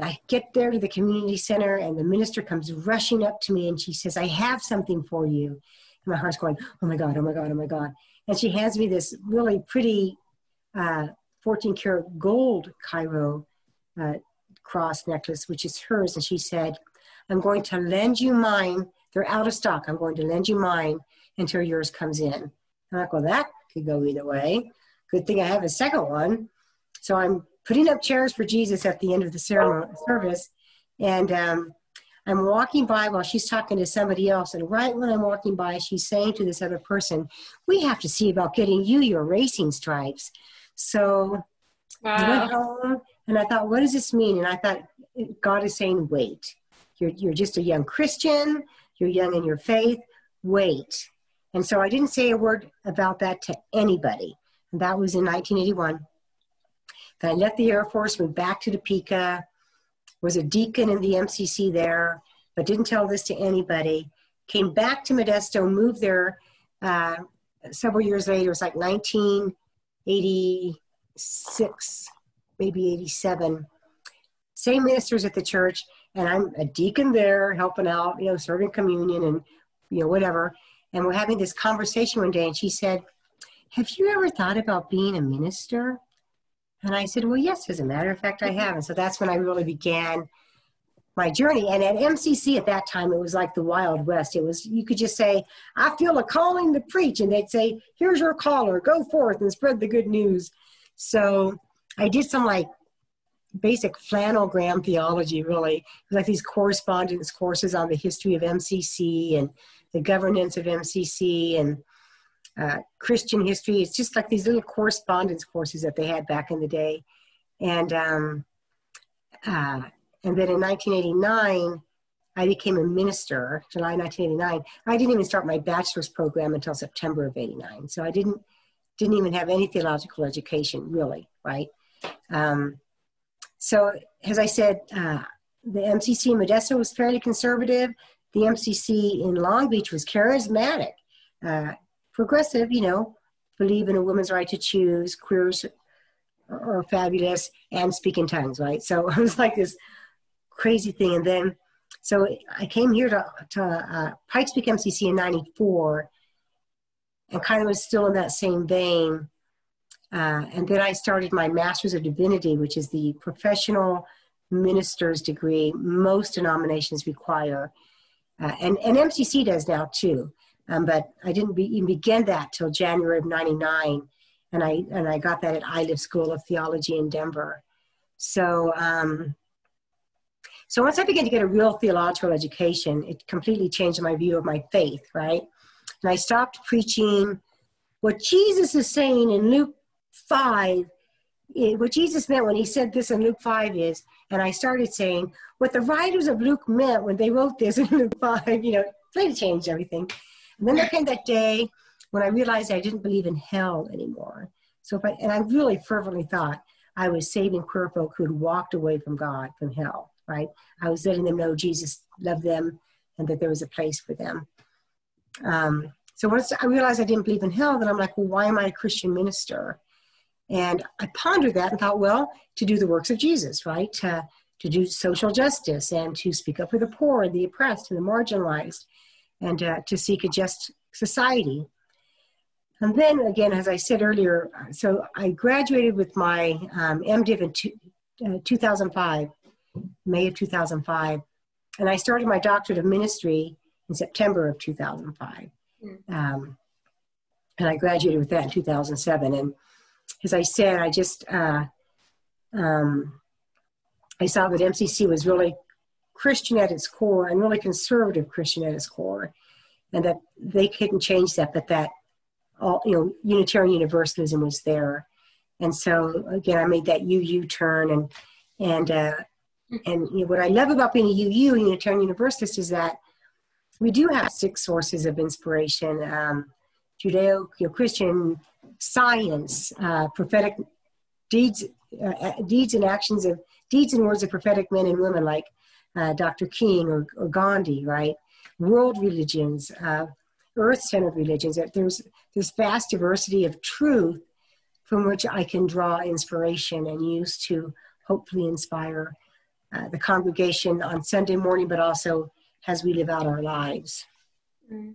I get there to the community center, and the minister comes rushing up to me and she says, I have something for you. And my heart's going, Oh my God, oh my God, oh my God. And she hands me this really pretty uh, 14 karat gold Chi Rho uh, cross necklace, which is hers. And she said, I'm going to lend you mine. They're out of stock. I'm going to lend you mine until yours comes in. I'm like, well, that could go either way. Good thing I have a second one. So I'm putting up chairs for Jesus at the end of the ceremony, service. And um, I'm walking by while she's talking to somebody else. And right when I'm walking by, she's saying to this other person, We have to see about getting you your racing stripes. So wow. I went home and I thought, What does this mean? And I thought, God is saying, Wait. You're, you're just a young Christian, you're young in your faith, wait. And so I didn't say a word about that to anybody. And that was in 1981. I left the Air Force, went back to Topeka, was a deacon in the MCC there, but didn't tell this to anybody. Came back to Modesto, moved there uh, several years later. It was like 1986, maybe 87. Same ministers at the church, and I'm a deacon there, helping out, you know, serving communion and, you know, whatever. And we're having this conversation one day, and she said, Have you ever thought about being a minister? And I said, Well, yes, as a matter of fact, I mm-hmm. have. And so that's when I really began my journey. And at MCC at that time, it was like the Wild West. It was, you could just say, I feel a calling to preach. And they'd say, Here's your caller, go forth and spread the good news. So I did some like basic flannelgraph theology, really. like these correspondence courses on the history of MCC and the governance of MCC and uh, Christian history. It's just like these little correspondence courses that they had back in the day. And, um, uh, and then in 1989, I became a minister, July 1989. I didn't even start my bachelor's program until September of 89. So I didn't, didn't even have any theological education, really, right? Um, so, as I said, uh, the MCC in Modesto was fairly conservative. The MCC in Long Beach was charismatic. Uh, progressive, you know, believe in a woman's right to choose, queers are fabulous, and speak in tongues, right? So *laughs* it was like this crazy thing. And then, so I came here to, to uh, Pikes Peak MCC in 94 and kind of was still in that same vein. Uh, and then I started my Master's of Divinity, which is the professional minister's degree most denominations require. Uh, and, and MCC does now too. Um, but I didn't be, even begin that till January of 99. And I, and I got that at Iliff School of Theology in Denver. So, um, so once I began to get a real theological education, it completely changed my view of my faith, right? And I stopped preaching what Jesus is saying in Luke 5, it, what Jesus meant when he said this in Luke 5 is, and I started saying, what the writers of Luke meant when they wrote this in Luke 5, you know, trying to change everything. And then there came that day when I realized I didn't believe in hell anymore. So if I, and I really fervently thought I was saving queer folk who had walked away from God, from hell, right? I was letting them know Jesus loved them and that there was a place for them. Um, so once I realized I didn't believe in hell, then I'm like, well, why am I a Christian minister? And I pondered that and thought, well, to do the works of Jesus, right? To, to do social justice and to speak up for the poor and the oppressed and the marginalized and uh, to seek a just society. And then again, as I said earlier, so I graduated with my um, MDiv in two, uh, 2005, May of 2005, and I started my doctorate of ministry in September of 2005. Hmm. Um, and I graduated with that in 2007. And as I said, I just, uh, um, I saw that MCC was really Christian at its core and really conservative Christian at its core, and that they couldn't change that, but that all you know Unitarian Universalism was there, and so again I made that UU turn and and uh, and you know, what I love about being a UU Unitarian Universalist is that we do have six sources of inspiration: um, Judeo-Christian science, uh, prophetic deeds, uh, deeds and actions of deeds and words of prophetic men and women like uh, Dr. King or, or, Gandhi, right? World religions, uh, earth-centered religions. There's this vast diversity of truth from which I can draw inspiration and use to hopefully inspire uh, the congregation on Sunday morning, but also as we live out our lives. Mm.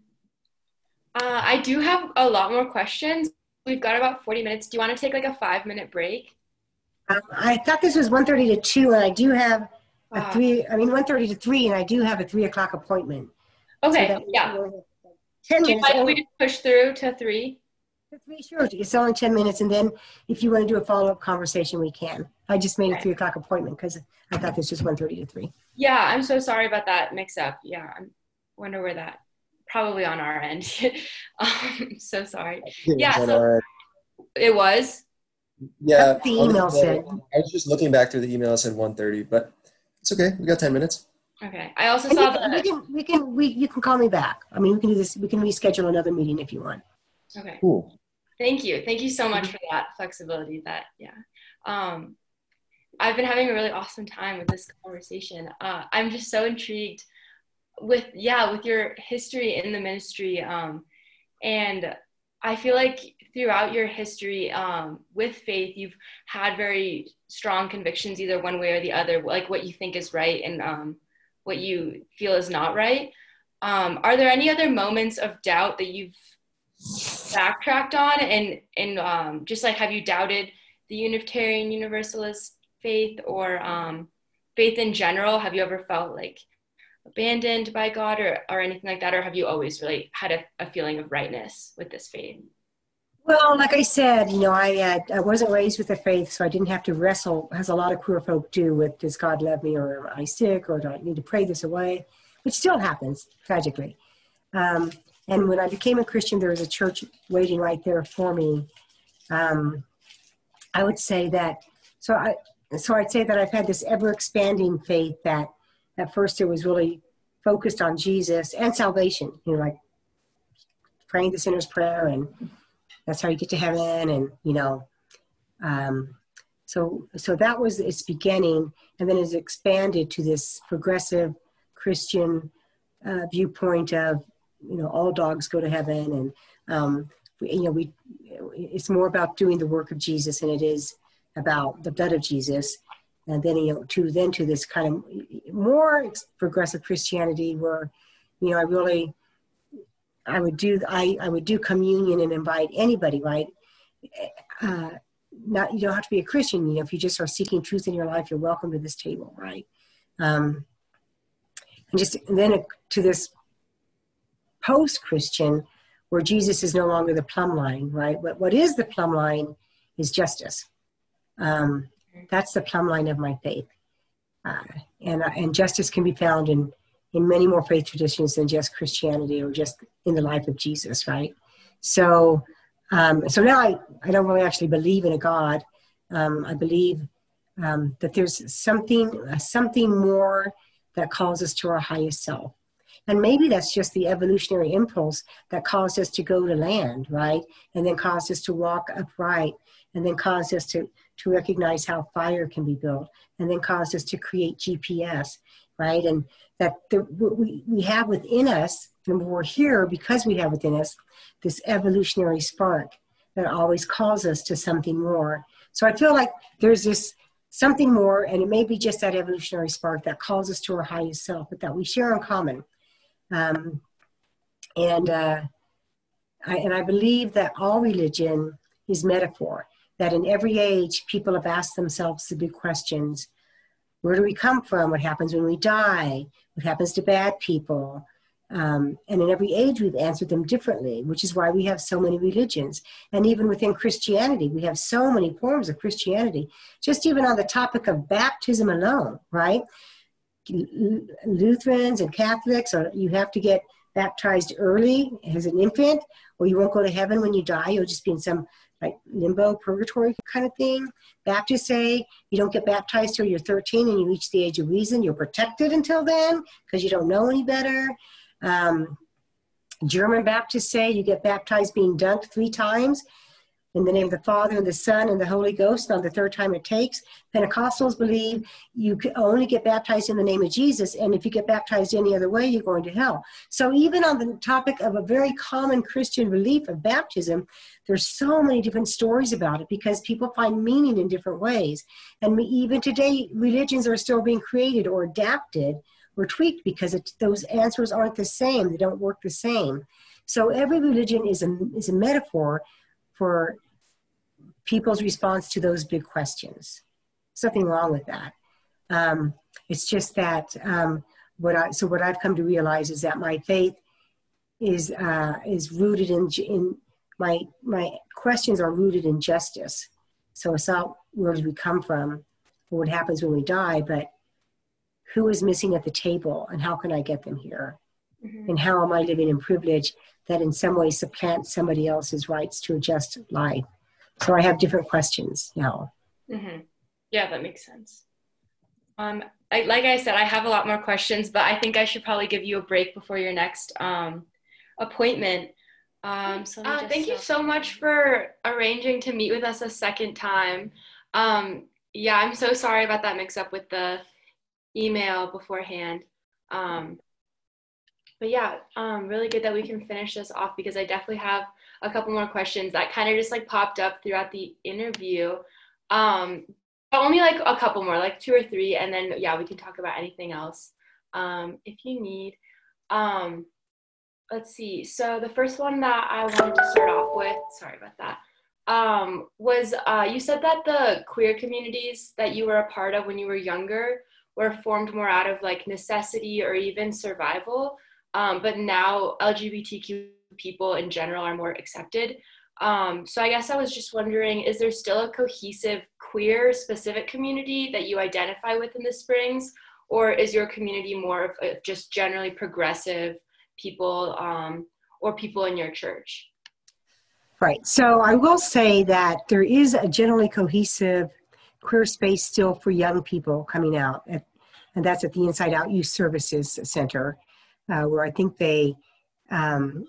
Uh, I do have a lot more questions. We've got about 40 minutes. Do you want to take like a five minute break? Um, I thought this was 1.30 to 2, and I do have a Ah. 3, I mean 1.30 to 3, and I do have a 3 o'clock appointment. Okay, that- yeah. 10 Do you minutes. mind we just push through to three? Three, sure. It's only 10 minutes, and then if you want to do a follow-up conversation, we can. I just made a 3 o'clock appointment because I thought this was 1.30 to 3. Yeah, I'm so sorry about that mix up. Yeah, I wonder where that probably on our end. *laughs* um, so sorry. Yeah, so- It was. yeah. That's the email said. I was just looking back through the email. It said 1:30, but it's okay. We got 10 minutes. Okay. I also And saw you can, we can, we can, we, you can call me back. I mean, we can do this. We can reschedule another meeting if you want. Okay. Cool. Thank you. Thank you so much Mm-hmm. for that flexibility. That yeah. Um, I've been having a really awesome time with this conversation. Uh, I'm just so intrigued with yeah with your history in the ministry, um, and I feel like throughout your history um, with faith, you've had very strong convictions, either one way or the other, like what you think is right and um, what you feel is not right. Um, are there any other moments of doubt that you've backtracked on and and um, just like have you doubted the unitarian universalist faith or um, faith in general? Have you ever felt like abandoned by god or, or anything like that? Or have you always really had a, a feeling of rightness with this faith Well, like I said, you know, I uh, I wasn't raised with the faith, so I didn't have to wrestle, as a lot of queer folk do, with does God love me, or am I sick, or do I need to pray this away, which still happens tragically. Um, and when I became a Christian, there was a church waiting right there for me. Um, I would say that. So I so I'd say that I've had this ever expanding faith that at first it was really focused on Jesus and salvation. You know, like praying the sinner's prayer and that's how you get to heaven and you know um, so so that was its beginning. And then it's expanded to this progressive christian uh, viewpoint of you know all dogs go to heaven and um, we, you know we it's more about doing the work of jesus than it is about the blood of jesus. And then you know to then to this kind of more progressive christianity where you know i really I would do I, I would do communion and invite anybody, right? Uh, not you don't have to be a Christian. You know, if you just are seeking truth in your life, you're welcome to this table, right? Um, and just and then to this post-Christian, where Jesus is no longer the plumb line, right? What what is the plumb line is justice. Um, that's the plumb line of my faith, uh, and and justice can be found in in many more faith traditions than just Christianity or just in the life of Jesus, right? So, um, so now I, I don't really actually believe in a God. Um, I believe um, that there's something something more that calls us to our highest self, and maybe that's just the evolutionary impulse that caused us to go to land, right? And then caused us to walk upright, and then caused us to to recognize how fire can be built, and then caused us to create GPS, right? And that the, we, we have within us, and we're here because we have within us this evolutionary spark that always calls us to something more. So I feel like there's this something more, and it may be just that evolutionary spark that calls us to our highest self, but that we share in common. Um, and uh, I, and I believe that all religion is metaphor. That in every age, people have asked themselves the big questions: Where do we come from? What happens when we die? What happens to bad people? Um, and in every age, we've answered them differently, which is why we have so many religions. And even within Christianity, we have so many forms of Christianity. Just even on the topic of baptism alone, right? Lutherans and Catholics, you have to get baptized early as an infant, or you won't go to heaven when you die. You'll just be in some like limbo, purgatory kind of thing. Baptists say you don't get baptized till you're 13 and you reach the age of reason. You're protected until then because you don't know any better. Um, German Baptists say you get baptized being dunked three times in the name of the Father and the Son and the Holy Ghost. On the third time it takes. Pentecostals believe you can only get baptized in the name of Jesus, and if you get baptized any other way, you're going to hell. So even on the topic of a very common Christian belief of baptism, there's so many different stories about it because people find meaning in different ways. And we, even today, religions are still being created or adapted or tweaked because it, those answers aren't the same. They don't work the same. So every religion is a, is a metaphor for people's response to those big questions. There's nothing wrong with that. Um, it's just that um, what I so what I've come to realize is that my faith is uh, is rooted in in my my questions are rooted in justice. So it's not where did we come from, or what happens when we die, but who is missing at the table, and how can I get them here, mm-hmm. and how am I living in privilege that in some way supplants somebody else's rights to a just life. So I have different questions now. Mm-hmm. Yeah, that makes sense. Um, I, like I said, I have a lot more questions, but I think I should probably give you a break before your next um, appointment. Um, so uh, thank you so much for arranging to meet with us a second time. Um, yeah, I'm so sorry about that mix up with the email beforehand. Um, but yeah, um, really good that we can finish this off because I definitely have a couple more questions that kind of just like popped up throughout the interview. Um, only like a couple more, like two or three, and then yeah, we can talk about anything else um, if you need. Um, let's see. So the first one that I wanted to start off with, sorry about that, um, was uh, you said that the queer communities that you were a part of when you were younger were formed more out of like necessity or even survival, um, but now LGBTQ people in general are more accepted. Um, so I guess I was just wondering, is there still a cohesive queer specific community that you identify with in the Springs, or is your community more of just generally progressive people um, or people in your church? Right. So I will say that there is a generally cohesive queer space still for young people coming out, at, and that's at the Inside Out Youth Services Center, uh, where I think they um,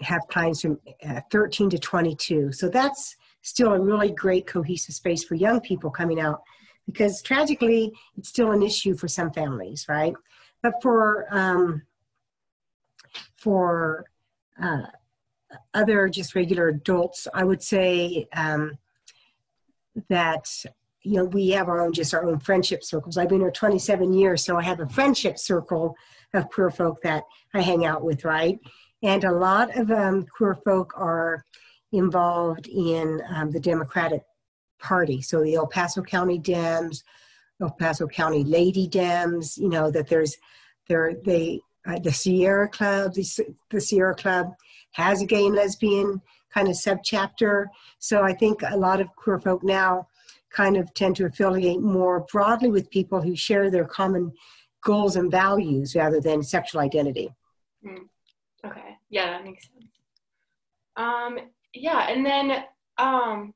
have clients from uh, 13 to 22. So that's still a really great cohesive space for young people coming out because tragically it's still an issue for some families, right? But for um, for uh, other just regular adults, I would say um, that you know we have our own just our own friendship circles. I've been here 27 years, so I have a friendship circle of queer folk that I hang out with, right? And a lot of um, queer folk are involved in um, the Democratic Party. So the El Paso County Dems, El Paso County Lady Dems, you know, that there's, there, they, uh, the Sierra Club, the, the Sierra Club has a gay and lesbian kind of subchapter. So I think a lot of queer folk now kind of tend to affiliate more broadly with people who share their common goals and values rather than sexual identity. Mm. Okay. Yeah, that makes sense. Um, yeah, and then um,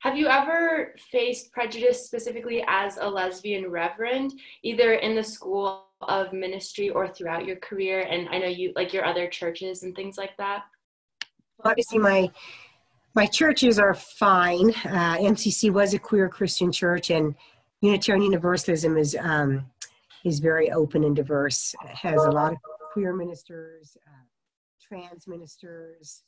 have you ever faced prejudice specifically as a lesbian reverend, either in the school of ministry or throughout your career? And I know you like your other churches and things like that. Obviously, my my churches are fine. Uh, MCC was a queer Christian church, and Unitarian Universalism is um, is very open and diverse. Has a lot of queer ministers. Uh, trans ministers.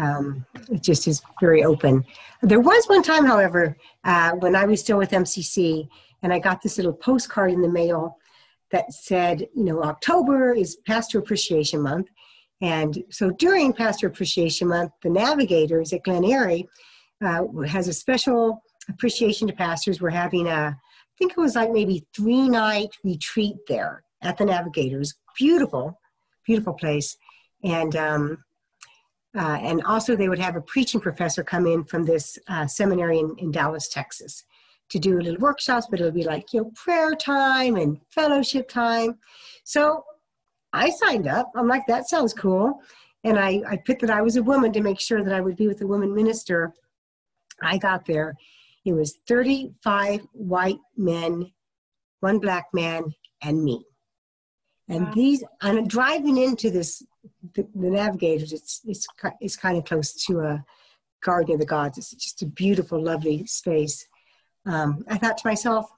Um, it just is very open. There was one time, however, uh, when I was still with MCC, and I got this little postcard in the mail that said, you know, October is Pastor Appreciation Month. And so during Pastor Appreciation Month, the Navigators at Glen Eyrie uh, has a special appreciation to pastors. We're having a, think it was like maybe three night retreat there at the Navigators. Beautiful, beautiful place and um, uh, and also they would have a preaching professor come in from this uh, seminary in, in, Dallas, Texas, to do little workshops. But it'll be like you know prayer time and fellowship time. So I signed up. I'm like that sounds cool, and I I put that I was a woman to make sure that I would be with a woman minister. I got there. It was 35 white men, one black man, and me. And wow. these, I'm driving into this the, the navigators it's it's it's kind of close to a garden of the gods. It's just a beautiful lovely space. Um, i thought to myself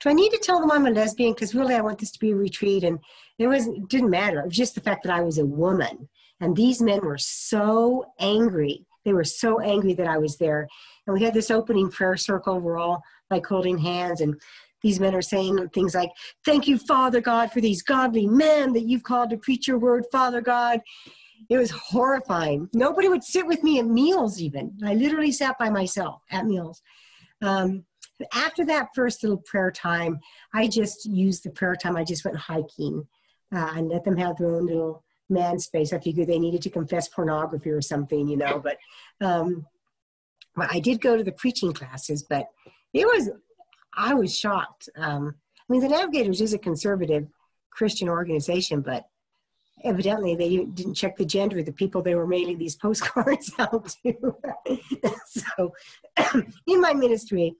do i need to tell them i'm a lesbian? Because really i want this to be a retreat. And it was it didn't matter. It was just the fact that i was a woman. And these men were so angry they were so angry that i was there and we had this opening prayer circle we're all like holding hands and these men are saying things like, Thank you, Father God, for these godly men that you've called to preach your word, Father God. It was horrifying. Nobody would sit with me at meals, even. I literally sat by myself at meals. Um, after that first little prayer time, I just used the prayer time. I just went hiking uh, and let them have their own little man space. I figured they needed to confess pornography or something, you know. But um, I did go to the preaching classes, but it was I was shocked. Um, I mean, the Navigators is a conservative Christian organization, but evidently they didn't check the gender of the people they were mailing these postcards *laughs* out to. *laughs* so, *clears throat* in my ministry,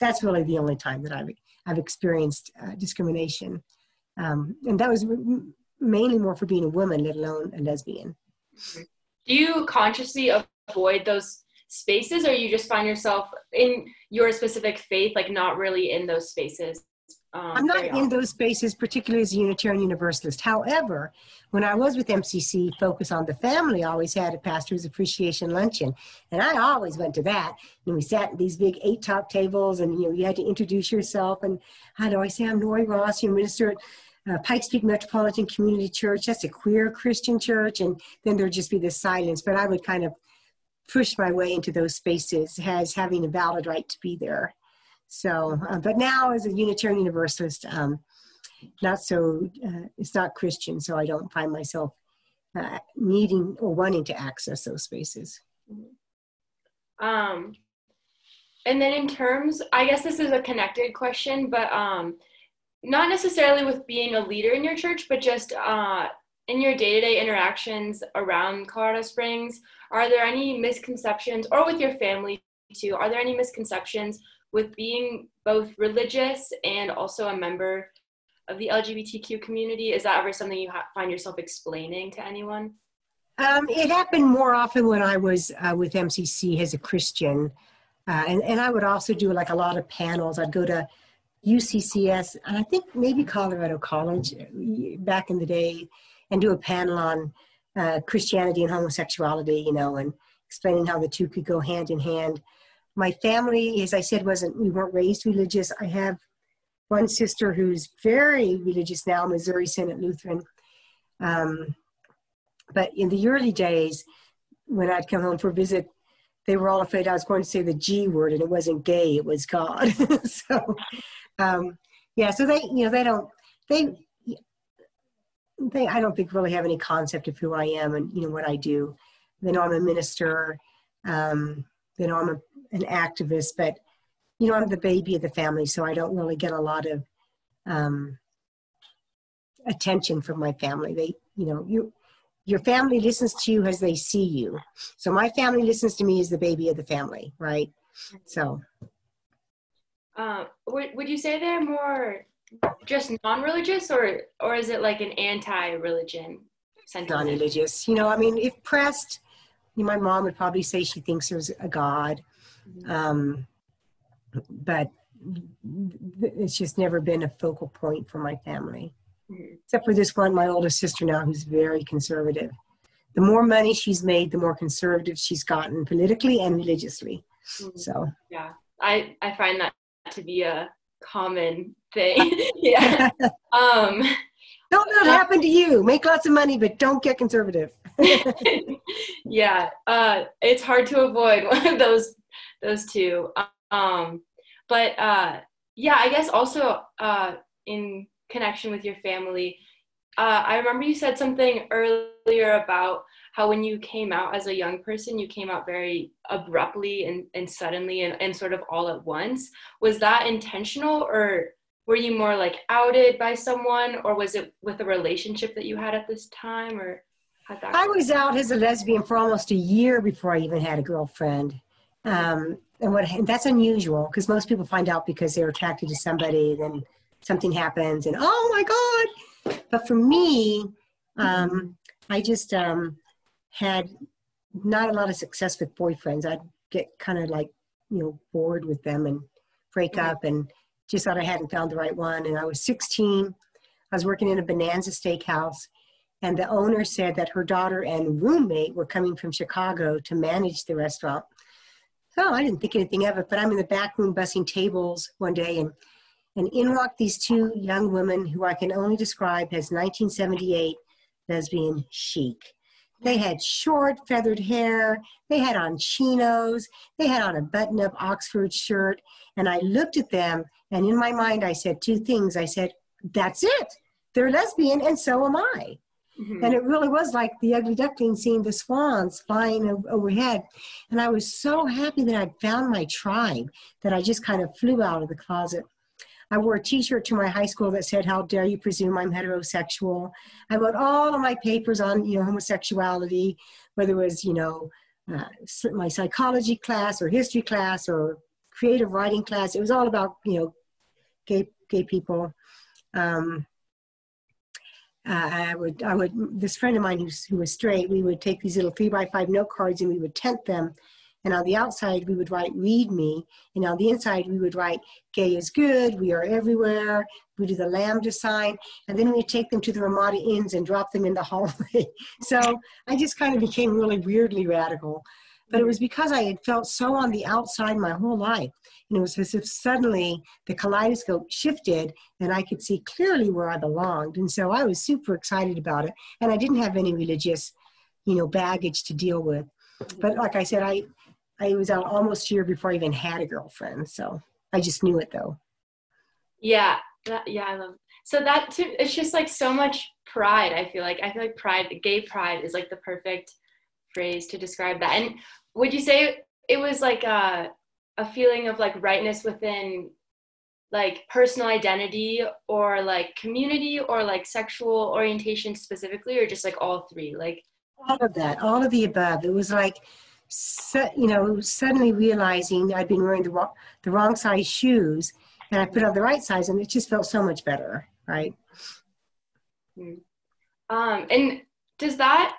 that's really the only time that I've I've experienced uh, discrimination, um, and that was mainly more for being a woman, let alone a lesbian. Do you consciously avoid those spaces, or you just find yourself in your specific faith, like not really in those spaces? Um, I'm not in those spaces, particularly as a Unitarian Universalist. However, when I was with MCC, Focus on the Family always had a pastor's appreciation luncheon, and I always went to that. And we sat at these big eight top tables, and you know you had to introduce yourself. And how do I say I'm Nori Rost, you minister at uh, Pikes Peak Metropolitan Community Church. That's a queer Christian church, and then there'd just be this silence. But I would kind of push my way into those spaces as having a valid right to be there. So, uh, but now as a Unitarian Universalist, um, not so, uh, it's not Christian, so I don't find myself uh, needing or wanting to access those spaces. Um, and then in terms, I guess this is a connected question, but um, not necessarily with being a leader in your church, but just uh, in your day-to-day interactions around Colorado Springs, are there any misconceptions, or with your family too, are there any misconceptions with being both religious and also a member of the LGBTQ community? Is that ever something you ha- find yourself explaining to anyone? Um, it happened more often when I was uh, with MCC as a Christian. Uh, and, and I would also do like a lot of panels. I'd go to UCCS, and I think maybe Colorado College uh, back in the day, and do a panel on uh, Christianity and homosexuality, you know, and explaining how the two could go hand in hand. My family, as I said, wasn't we weren't raised religious. I have one sister who's very religious now, Missouri Synod Lutheran. Um, but in the early days, when I'd come home for a visit, they were all afraid I was going to say the G word, and it wasn't gay; it was God. *laughs* so, um, yeah. So they, you know, they don't, they, they, I don't think really have any concept of who I am and you know what I do. They know I'm a minister. Um, they know I'm a, an activist, but you know, I'm the baby of the family, so I don't really get a lot of um, attention from my family. They, you know, you, your family listens to you as they see you. So my family listens to me as the baby of the family, right? So. Uh, would, would you say they're more just non-religious or or is it like an anti-religion sentiment? Non-religious. You know, I mean, if pressed, you know, my mom would probably say she thinks there's a God. Mm-hmm. Um, but it's just never been a focal point for my family. Mm-hmm. Except for this one, my oldest sister now, who's very conservative. The more money she's made, the more conservative she's gotten politically and religiously. Mm-hmm. So yeah, I I find that to be a common thing. *laughs* yeah. *laughs* um, don't let it happen to you. Make lots of money, but don't get conservative. *laughs* yeah, uh, it's hard to avoid one of those those two. Um, but uh, yeah, I guess also uh, in connection with your family, uh, I remember you said something earlier about how when you came out as a young person, you came out very abruptly and, and suddenly and, and sort of all at once. Was that intentional or were you more like outed by someone or was it with a relationship that you had at this time or I was out as a lesbian for almost a year before I even had a girlfriend. Um, and what and that's unusual because most people find out because they're attracted to somebody, then something happens, and oh my god! But for me, um, I just um, had not a lot of success with boyfriends. I'd get kind of like you know bored with them and break up, and just thought I hadn't found the right one. And I was 16. I was working in a Bonanza Steakhouse, and the owner said that her daughter and roommate were coming from Chicago to manage the restaurant oh, I didn't think anything of it, but I'm in the back room bussing tables one day and and in walk these two young women who I can only describe as 1978 lesbian chic. They had short feathered hair. They had on chinos. They had on a button up Oxford shirt. And I looked at them, and in my mind, I said two things. I said, That's it. They're lesbian, and so am I. Mm-hmm. And it really was like the ugly duckling seeing the swans flying overhead. And I was so happy that I'd found my tribe that I just kind of flew out of the closet. I wore a t-shirt to my high school that said, how dare you presume I'm heterosexual. I wrote all of my papers on, you know, homosexuality, whether it was, you know, uh, my psychology class or history class or creative writing class. It was all about, you know, gay, gay people. Um, uh, I would, I would, this friend of mine who's, who was straight, we would take these little three by five note cards and we would tent them and on the outside, we would write, read me. And on the inside, we would write, gay is good, we are everywhere. We do the lambda sign. And then we take them to the Ramada Inns and drop them in the *laughs* hallway. so I just kind of became really weirdly radical. But it was because I had felt so on the outside my whole life. And it was as if suddenly the kaleidoscope shifted and I could see clearly where I belonged. And so I was super excited about it. And I didn't have any religious, you know, baggage to deal with. But like I said, I, I was out almost a year before I even had a girlfriend. So I just knew it though. Yeah. That, yeah. I love, so that too, it's just like so much pride. I feel like, I feel like pride, gay pride is like the perfect phrase to describe that. And would you say it was like a, a feeling of like rightness within like personal identity or like community or like sexual orientation specifically or just like all three like all of that all of the above it was like you know, suddenly realizing I'd been wearing the wrong, the wrong size shoes, and I put on the right size, and it just felt so much better, right? Hmm. Um, and does that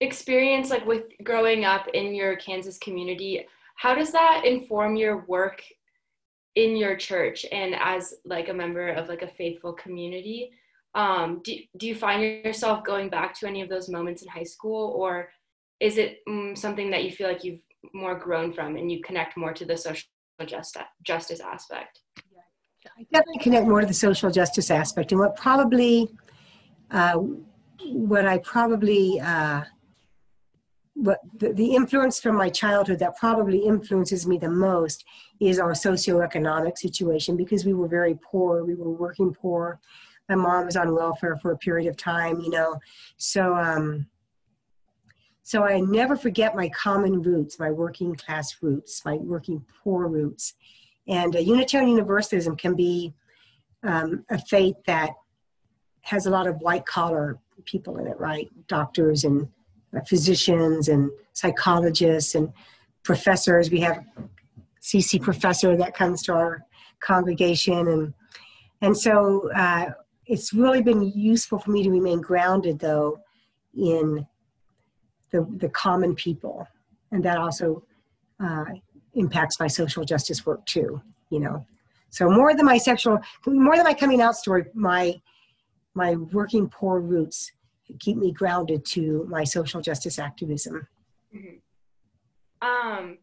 experience, like with growing up in your Kansas community, how does that inform your work in your church and as like a member of like a faithful community? Um, do, do you find yourself going back to any of those moments in high school or is it um, something that you feel like you've more grown from and you connect more to the social justice, justice aspect? I definitely connect more to the social justice aspect. And what probably, uh, what I probably, uh, what the, the, influence from my childhood that probably influences me the most is our socioeconomic situation because we were very poor. We were working poor. My mom was on welfare for a period of time, you know. So, um, so I never forget my common roots, my working class roots, my working poor roots. And uh, Unitarian Universalism can be um, a faith that has a lot of white collar people in it, right? Doctors and uh, physicians and psychologists and professors. We have CC professor that comes to our congregation, and and so uh, it's really been useful for me to remain grounded, though, in the, the common people. And that also uh, impacts my social justice work too, you know. So more than my sexual, more than my coming out story, my my working poor roots keep me grounded to my social justice activism. Mm-hmm. Um,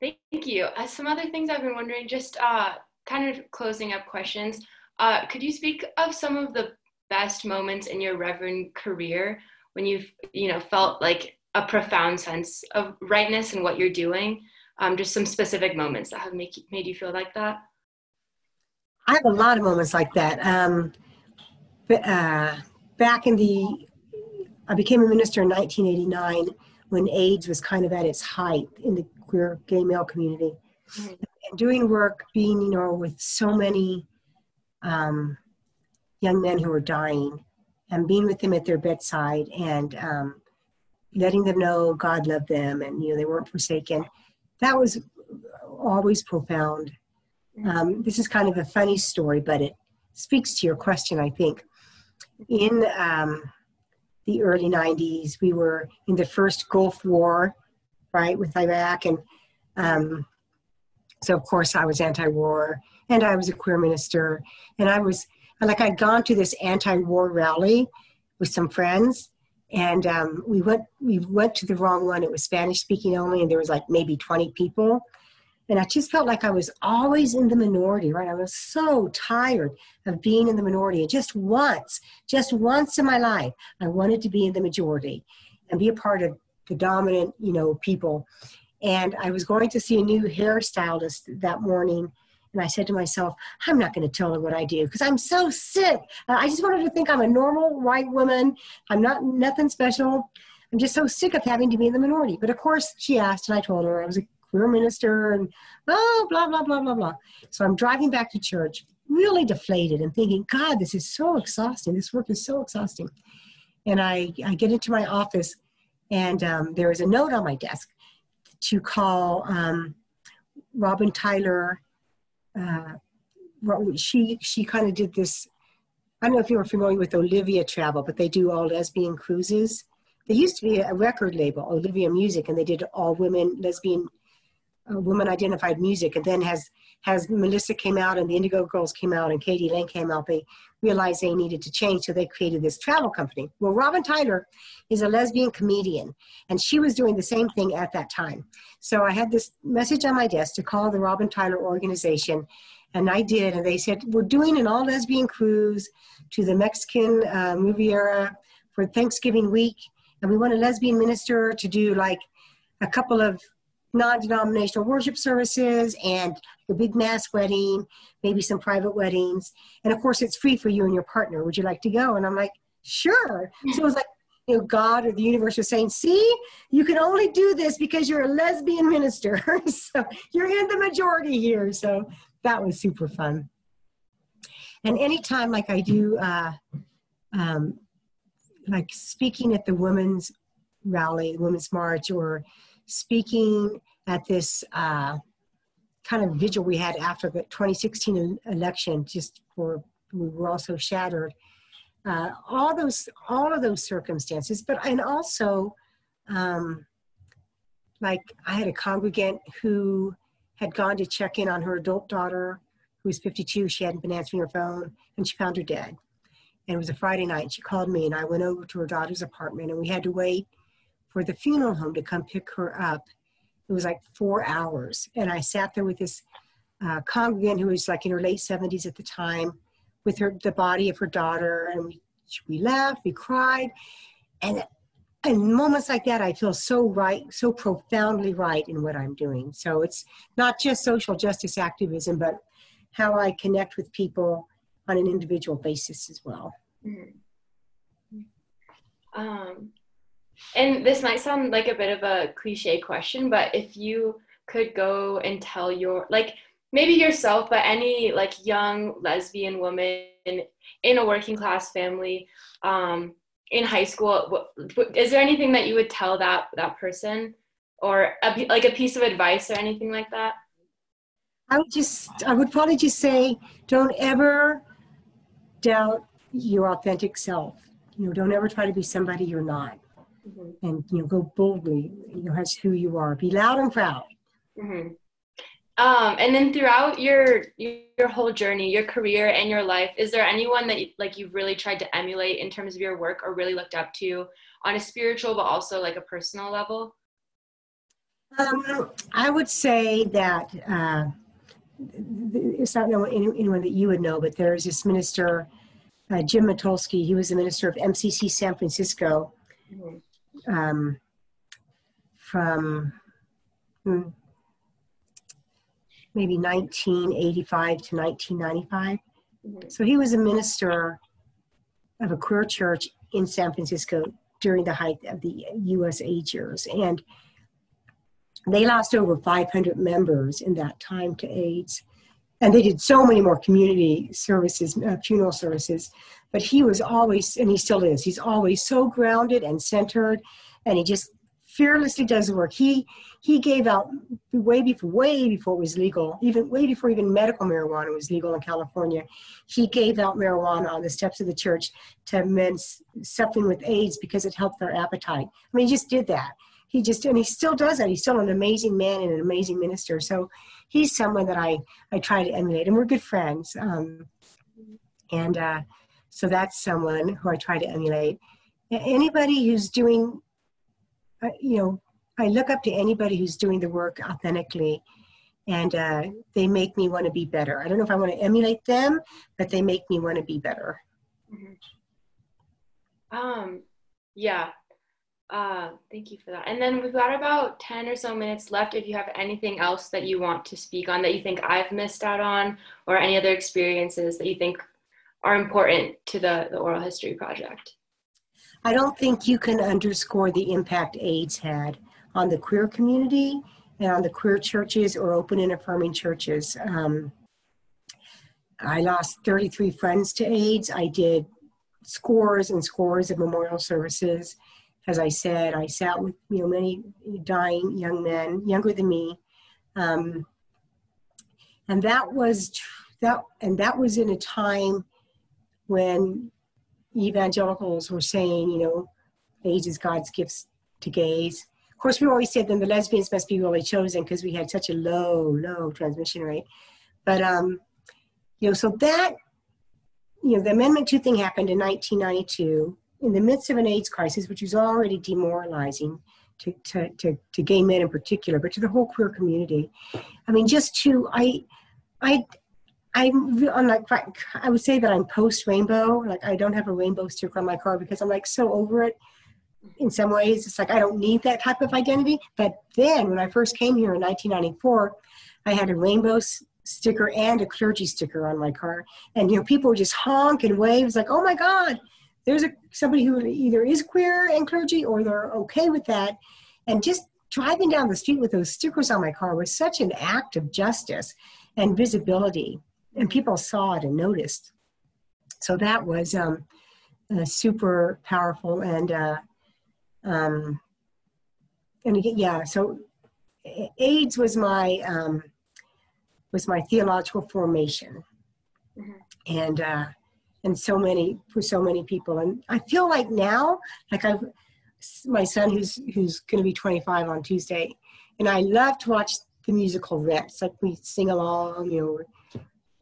thank you. Uh, some other things I've been wondering, just uh, kind of closing up questions. Uh, could you speak of some of the best moments in your Reverend career when you've you know felt like a profound sense of rightness in what you're doing um, just some specific moments that have make, made you feel like that? I have a lot of moments like that. Um, but, uh, back in the i became a minister in 1989 when aids was kind of at its height in the queer gay male community. Mm-hmm. and doing work being you know with so many um, young men who were dying and being with them at their bedside and um, letting them know God loved them and you know they weren't forsaken. That was always profound. Um, this is kind of a funny story, but it speaks to your question, I think. In um, the early 90s, we were in the first Gulf War, right, with Iraq. And um, so, of course, I was anti war and I was a queer minister. And I was like I'd gone to this anti-war rally with some friends, and um, we went we went to the wrong one. It was Spanish speaking only, and there was like maybe 20 people. And I just felt like I was always in the minority, right? I was so tired of being in the minority. Just once, just once in my life, I wanted to be in the majority. and be a part of the dominant, you know, people. And I was going to see a new hairstylist that morning. And I said to myself, I'm not going to tell her what I do because I'm so sick. I just wanted to think I'm a normal white woman. I'm not nothing special. I'm just so sick of having to be in the minority. But of course, she asked, and I told her I was a queer minister and oh, blah, blah, blah, blah, blah. So I'm driving back to church, really deflated and thinking, God, this is so exhausting. This work is so exhausting. And I, I get into my office, and um, there is a note on my desk to call um, Robin Tyler. Uh, she she kind of did this. I don't know if you were familiar with Olivia Travel, but they do all lesbian cruises. There used to be a record label, Olivia Music, and they did all women lesbian uh, woman identified music and then has has melissa came out and the indigo girls came out and k.d. lang came out they realized they needed to change so they created this travel company well robin tyler is a lesbian comedian and she was doing the same thing at that time so i had this message on my desk to call the robin tyler organization and i did and they said we're doing an all lesbian cruise to the mexican uh, riviera for thanksgiving week and we want a lesbian minister to do like a couple of non-denominational worship services and the big mass wedding, maybe some private weddings. And of course, it's free for you and your partner. Would you like to go? And I'm like, sure. So it was like, you know, God or the universe was saying, see, you can only do this because you're a lesbian minister. *laughs* so you're in the majority here. So that was super fun. And anytime like I do, uh, um, like speaking at the women's rally, women's march, or speaking at this uh, kind of vigil we had after the 2016 election, just for we were also shattered. Uh, all those, all of those circumstances, but and also, um, like I had a congregant who had gone to check in on her adult daughter, who was 52. She hadn't been answering her phone, and she found her dead. And it was a Friday night. She called me, and I went over to her daughter's apartment, and we had to wait for the funeral home to come pick her up. It was like four hours. And I sat there with this uh, congregant who was like in her late 70s at the time with her the body of her daughter. And we, we laughed, we cried. And in moments like that, I feel so right, so profoundly right in what I'm doing. So it's not just social justice activism, but how I connect with people on an individual basis as well. Mm-hmm. Um, and this might sound like a bit of a cliche question, but if you could go and tell your, like, maybe yourself, but any like young lesbian woman in a working class family, um, in high school, is there anything that you would tell that that person, or a, like a piece of advice or anything like that? I would just, I would probably just say, don't ever doubt your authentic self. You know, don't ever try to be somebody you're not mm-hmm. and you know go boldly you know as who you are be loud and proud mm-hmm. um, and then throughout your your whole journey your career and your life is there anyone that like you've really tried to emulate in terms of your work or really looked up to on a spiritual but also like a personal level um, i would say that uh, it's not anyone that you would know but there's this minister uh, Jim Mitulski, he was the minister of MCC San Francisco. Mm-hmm um, from hmm, maybe 1985 to 1995. Mm-hmm. So he was a minister of a queer church in San Francisco during the height of the US AIDS years. And they lost over 500 members in that time to AIDS. And they did so many more community services, uh, funeral services but he was always, and he still is, he's always so grounded and centered, and he just fearlessly does the work. He he gave out way before way before it was legal, even way before even medical marijuana was legal in California. He gave out marijuana on the steps of the church to men suffering with AIDS because it helped their appetite. I mean, he just did that. He just and he still does that. He's still an amazing man and an amazing minister. So he's someone that I I try to emulate, and we're good friends. Um, and uh, so that's someone who I try to emulate. Anybody who's doing, uh, you know, I look up to anybody who's doing the work authentically and uh, they make me want to be better. I don't know if I want to emulate them, but they make me want to be better. Mm-hmm. Um, yeah. Uh, thank you for that. And then we've got about 10 or so minutes left. If you have anything else that you want to speak on that you think I've missed out on, or any other experiences that you think are important to the, the Oral History Project. I don't think you can underscore the impact AIDS had on the queer community and on the queer churches or open and affirming churches. Um, I lost 33 friends to AIDS. I did scores and scores of memorial services. As I said, I sat with you know many dying young men, younger than me, um, and that was that, and that was in a time when evangelicals were saying, you know, AIDS is God's gifts to gays. Of course, we always said then the lesbians must be really chosen because we had such a low, low transmission rate. But um, you know, so that you know, the Amendment 2 thing happened in 1992 in the midst of an AIDS crisis, which was already demoralizing to, to, to, to gay men in particular, but to the whole queer community. I mean, just to, I, I, I'm, I'm like, I would say that I'm post rainbow. Like, I don't have a rainbow sticker on my car because I'm like so over it in some ways. It's like I don't need that type of identity. But then when I first came here in 1994, I had a rainbow sticker and a clergy sticker on my car. And, you know, people would just honk and wave. It's like, oh my God, there's a, somebody who either is queer and clergy or they're okay with that. And just driving down the street with those stickers on my car was such an act of justice and visibility. And people saw it and noticed. So that was um, uh, super powerful. And, uh, um, and again, yeah, so AIDS was my, um, was my theological formation. Mm-hmm. And, uh, and so many, for so many people. And I feel like now, like I've, my son who's, who's going to be 25 on Tuesday, and I love to watch the musical Rents. Like we sing along, you know,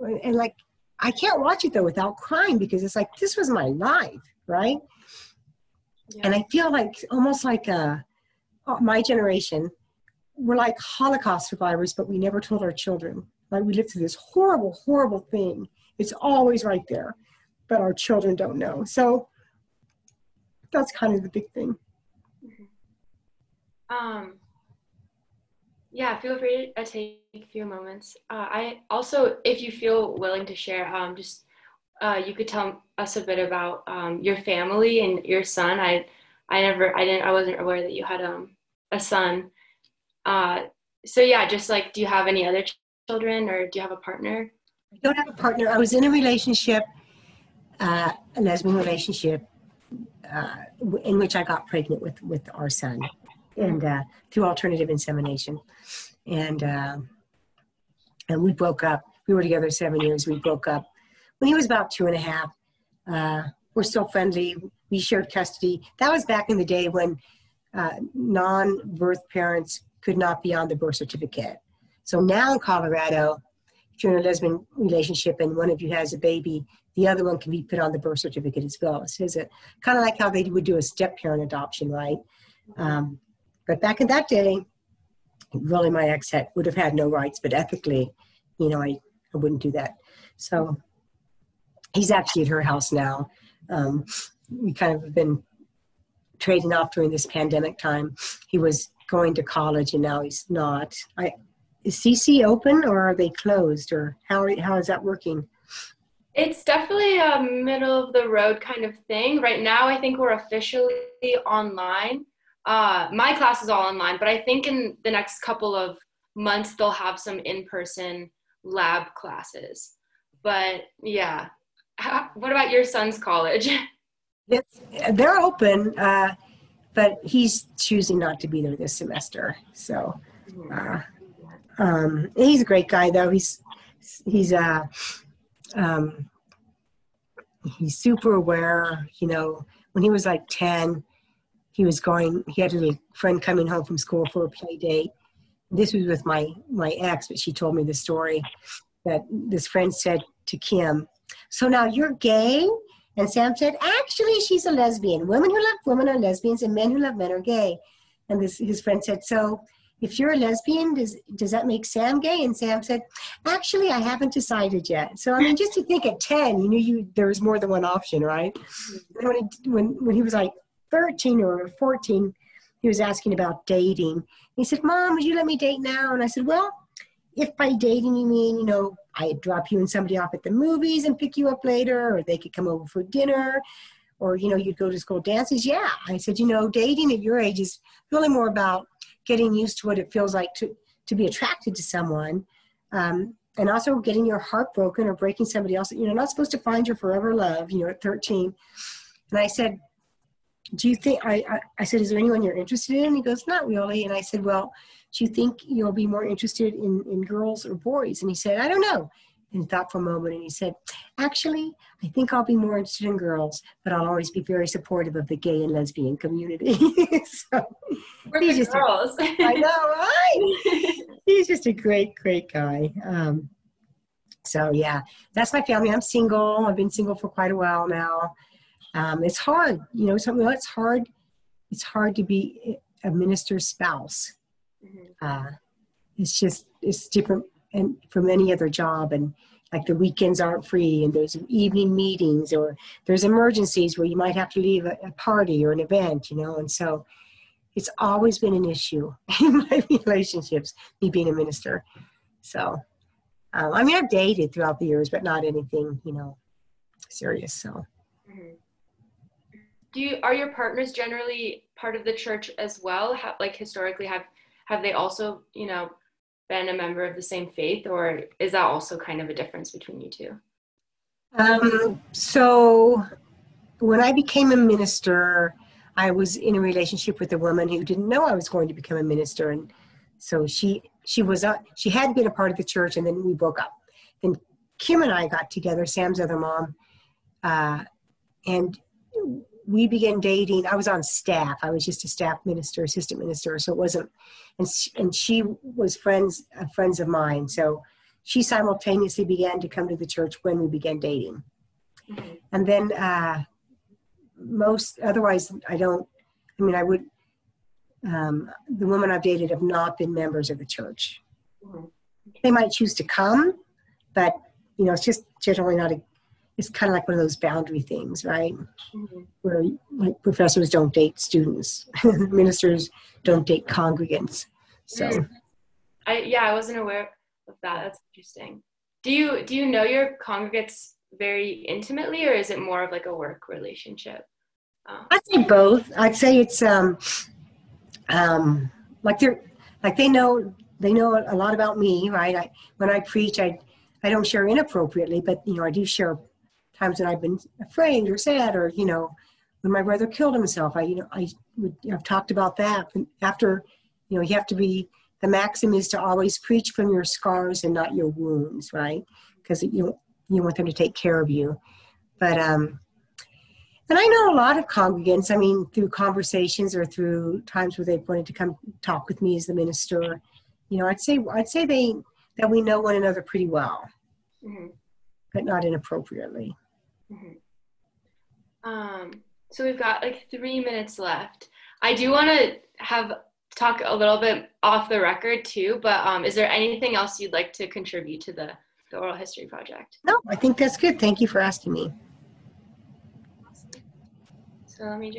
and like, I can't watch it though without crying because it's like, this was my life, right? Yeah. And I feel like almost like uh, my generation, we're like Holocaust survivors, but we never told our children. Like we lived through this horrible, horrible thing. It's always right there, but our children don't know. So that's kind of the big thing. Um, yeah, feel free to take a few moments. Uh, I also, if you feel willing to share, um, just uh, you could tell us a bit about um, your family and your son. I, I never, I didn't, I wasn't aware that you had um, a son. Uh, so yeah, just like, do you have any other children or do you have a partner? I don't have a partner. I was in a relationship, uh, a lesbian relationship, uh, in which I got pregnant with, with our son and uh, through alternative insemination. And, uh, and we broke up. We were together seven years. We broke up when he was about two and a half. Uh, we're still friendly. We shared custody. That was back in the day when uh, non birth parents could not be on the birth certificate. So now in Colorado, if you're in a lesbian relationship and one of you has a baby, the other one can be put on the birth certificate as well. So it's kind of like how they would do a step parent adoption, right? Um, but back in that day, really my ex had, would have had no rights, but ethically, you know, I, I wouldn't do that. So he's actually at her house now. Um, we kind of have been trading off during this pandemic time. He was going to college and now he's not. I, is CC open or are they closed or how, are, how is that working? It's definitely a middle of the road kind of thing. Right now, I think we're officially online. Uh, my class is all online, but I think in the next couple of months, they'll have some in person lab classes. But yeah, how, what about your son's college? *laughs* They're open, uh, but he's choosing not to be there this semester. So, uh, um, he's a great guy, though. He's he's uh, um, he's super aware. You know, when he was like ten, he was going. He had a friend coming home from school for a play date. This was with my my ex, but she told me the story that this friend said to Kim, "So now you're gay." And Sam said, "Actually, she's a lesbian. Women who love women are lesbians, and men who love men are gay." And this his friend said, "So." if you're a lesbian, does does that make Sam gay? And Sam said, actually, I haven't decided yet. So I mean, just to think at ten, you knew you there was more than one option, right? And when he when when he was like thirteen or fourteen, he was asking about dating. He said, "Mom, would you let me date now?" And I said, "Well, if by dating you mean, you know, I drop you and somebody off at the movies and pick you up later, or they could come over for dinner, or you know, you'd go to school dances." Yeah, I said, "You know, dating at your age is really more about getting used to what it feels like to to be attracted to someone." Um, and also getting your heart broken or breaking somebody else. You know, not supposed to find your forever love, you know, at 13. And I said, do you think, I, I, I said, is there anyone you're interested in? And he goes, not really. And I said, well, do you think you'll be more interested in, in girls or boys? And he said, I don't know. And he thought for a moment and he said, actually, I think I'll be more interested in girls, but I'll always be very supportive of the gay and lesbian community. *laughs* so We're he's just girls. A, I know, right? *laughs* he's just a great, great guy. Um, so yeah, that's my family. I'm single. I've been single for quite a while now. Um, it's hard, you know. Something it's hard. It's hard to be a minister's spouse. Mm-hmm. Uh, it's just it's different and from any other job and like the weekends aren't free and there's evening meetings or there's emergencies where you might have to leave a, a party or an event you know and so it's always been an issue *laughs* in my relationships me being a minister so um, i mean i've dated throughout the years but not anything you know serious so mm-hmm. Do you are your partners generally part of the church as well have, like historically have have they also you know been a member of the same faith, or is that also kind of a difference between you two? Um, so, when I became a minister, I was in a relationship with a woman who didn't know I was going to become a minister, and so she she was a, she had been a part of the church, and then we broke up. Then Kim and I got together, Sam's other mom, uh, and we began dating. I was on staff. I was just a staff minister, assistant minister. So it wasn't, and she, and she was friends, uh, friends of mine. So she simultaneously began to come to the church when we began dating. Mm-hmm. And then uh, most, otherwise, I don't, I mean, I would, um, the women I've dated have not been members of the church. Mm-hmm. They might choose to come, but, you know, it's just generally not a it's kind of like one of those boundary things, right? Mm-hmm. Where like professors don't date students, *laughs* ministers don't date congregants. So, mm. I yeah, I wasn't aware of that. That's interesting. Do you do you know your congregates very intimately, or is it more of like a work relationship? Um, I'd say both. I'd say it's um, um, like they're like they know they know a lot about me, right? I when I preach, I I don't share inappropriately, but you know I do share times when I've been afraid or sad or, you know, when my brother killed himself, I, you know, I would, I've talked about that. But after, you know, you have to be, the maxim is to always preach from your scars and not your wounds, right? Because you, you want them to take care of you. But, um, and I know a lot of congregants, I mean, through conversations or through times where they've wanted to come talk with me as the minister, you know, I'd say, I'd say they, that we know one another pretty well, mm-hmm. but not inappropriately. Mm-hmm. Um, so we've got like three minutes left. I do want to have talk a little bit off the record too, but um, is there anything else you'd like to contribute to the, the oral history project? No, I think that's good. Thank you for asking me. So let me just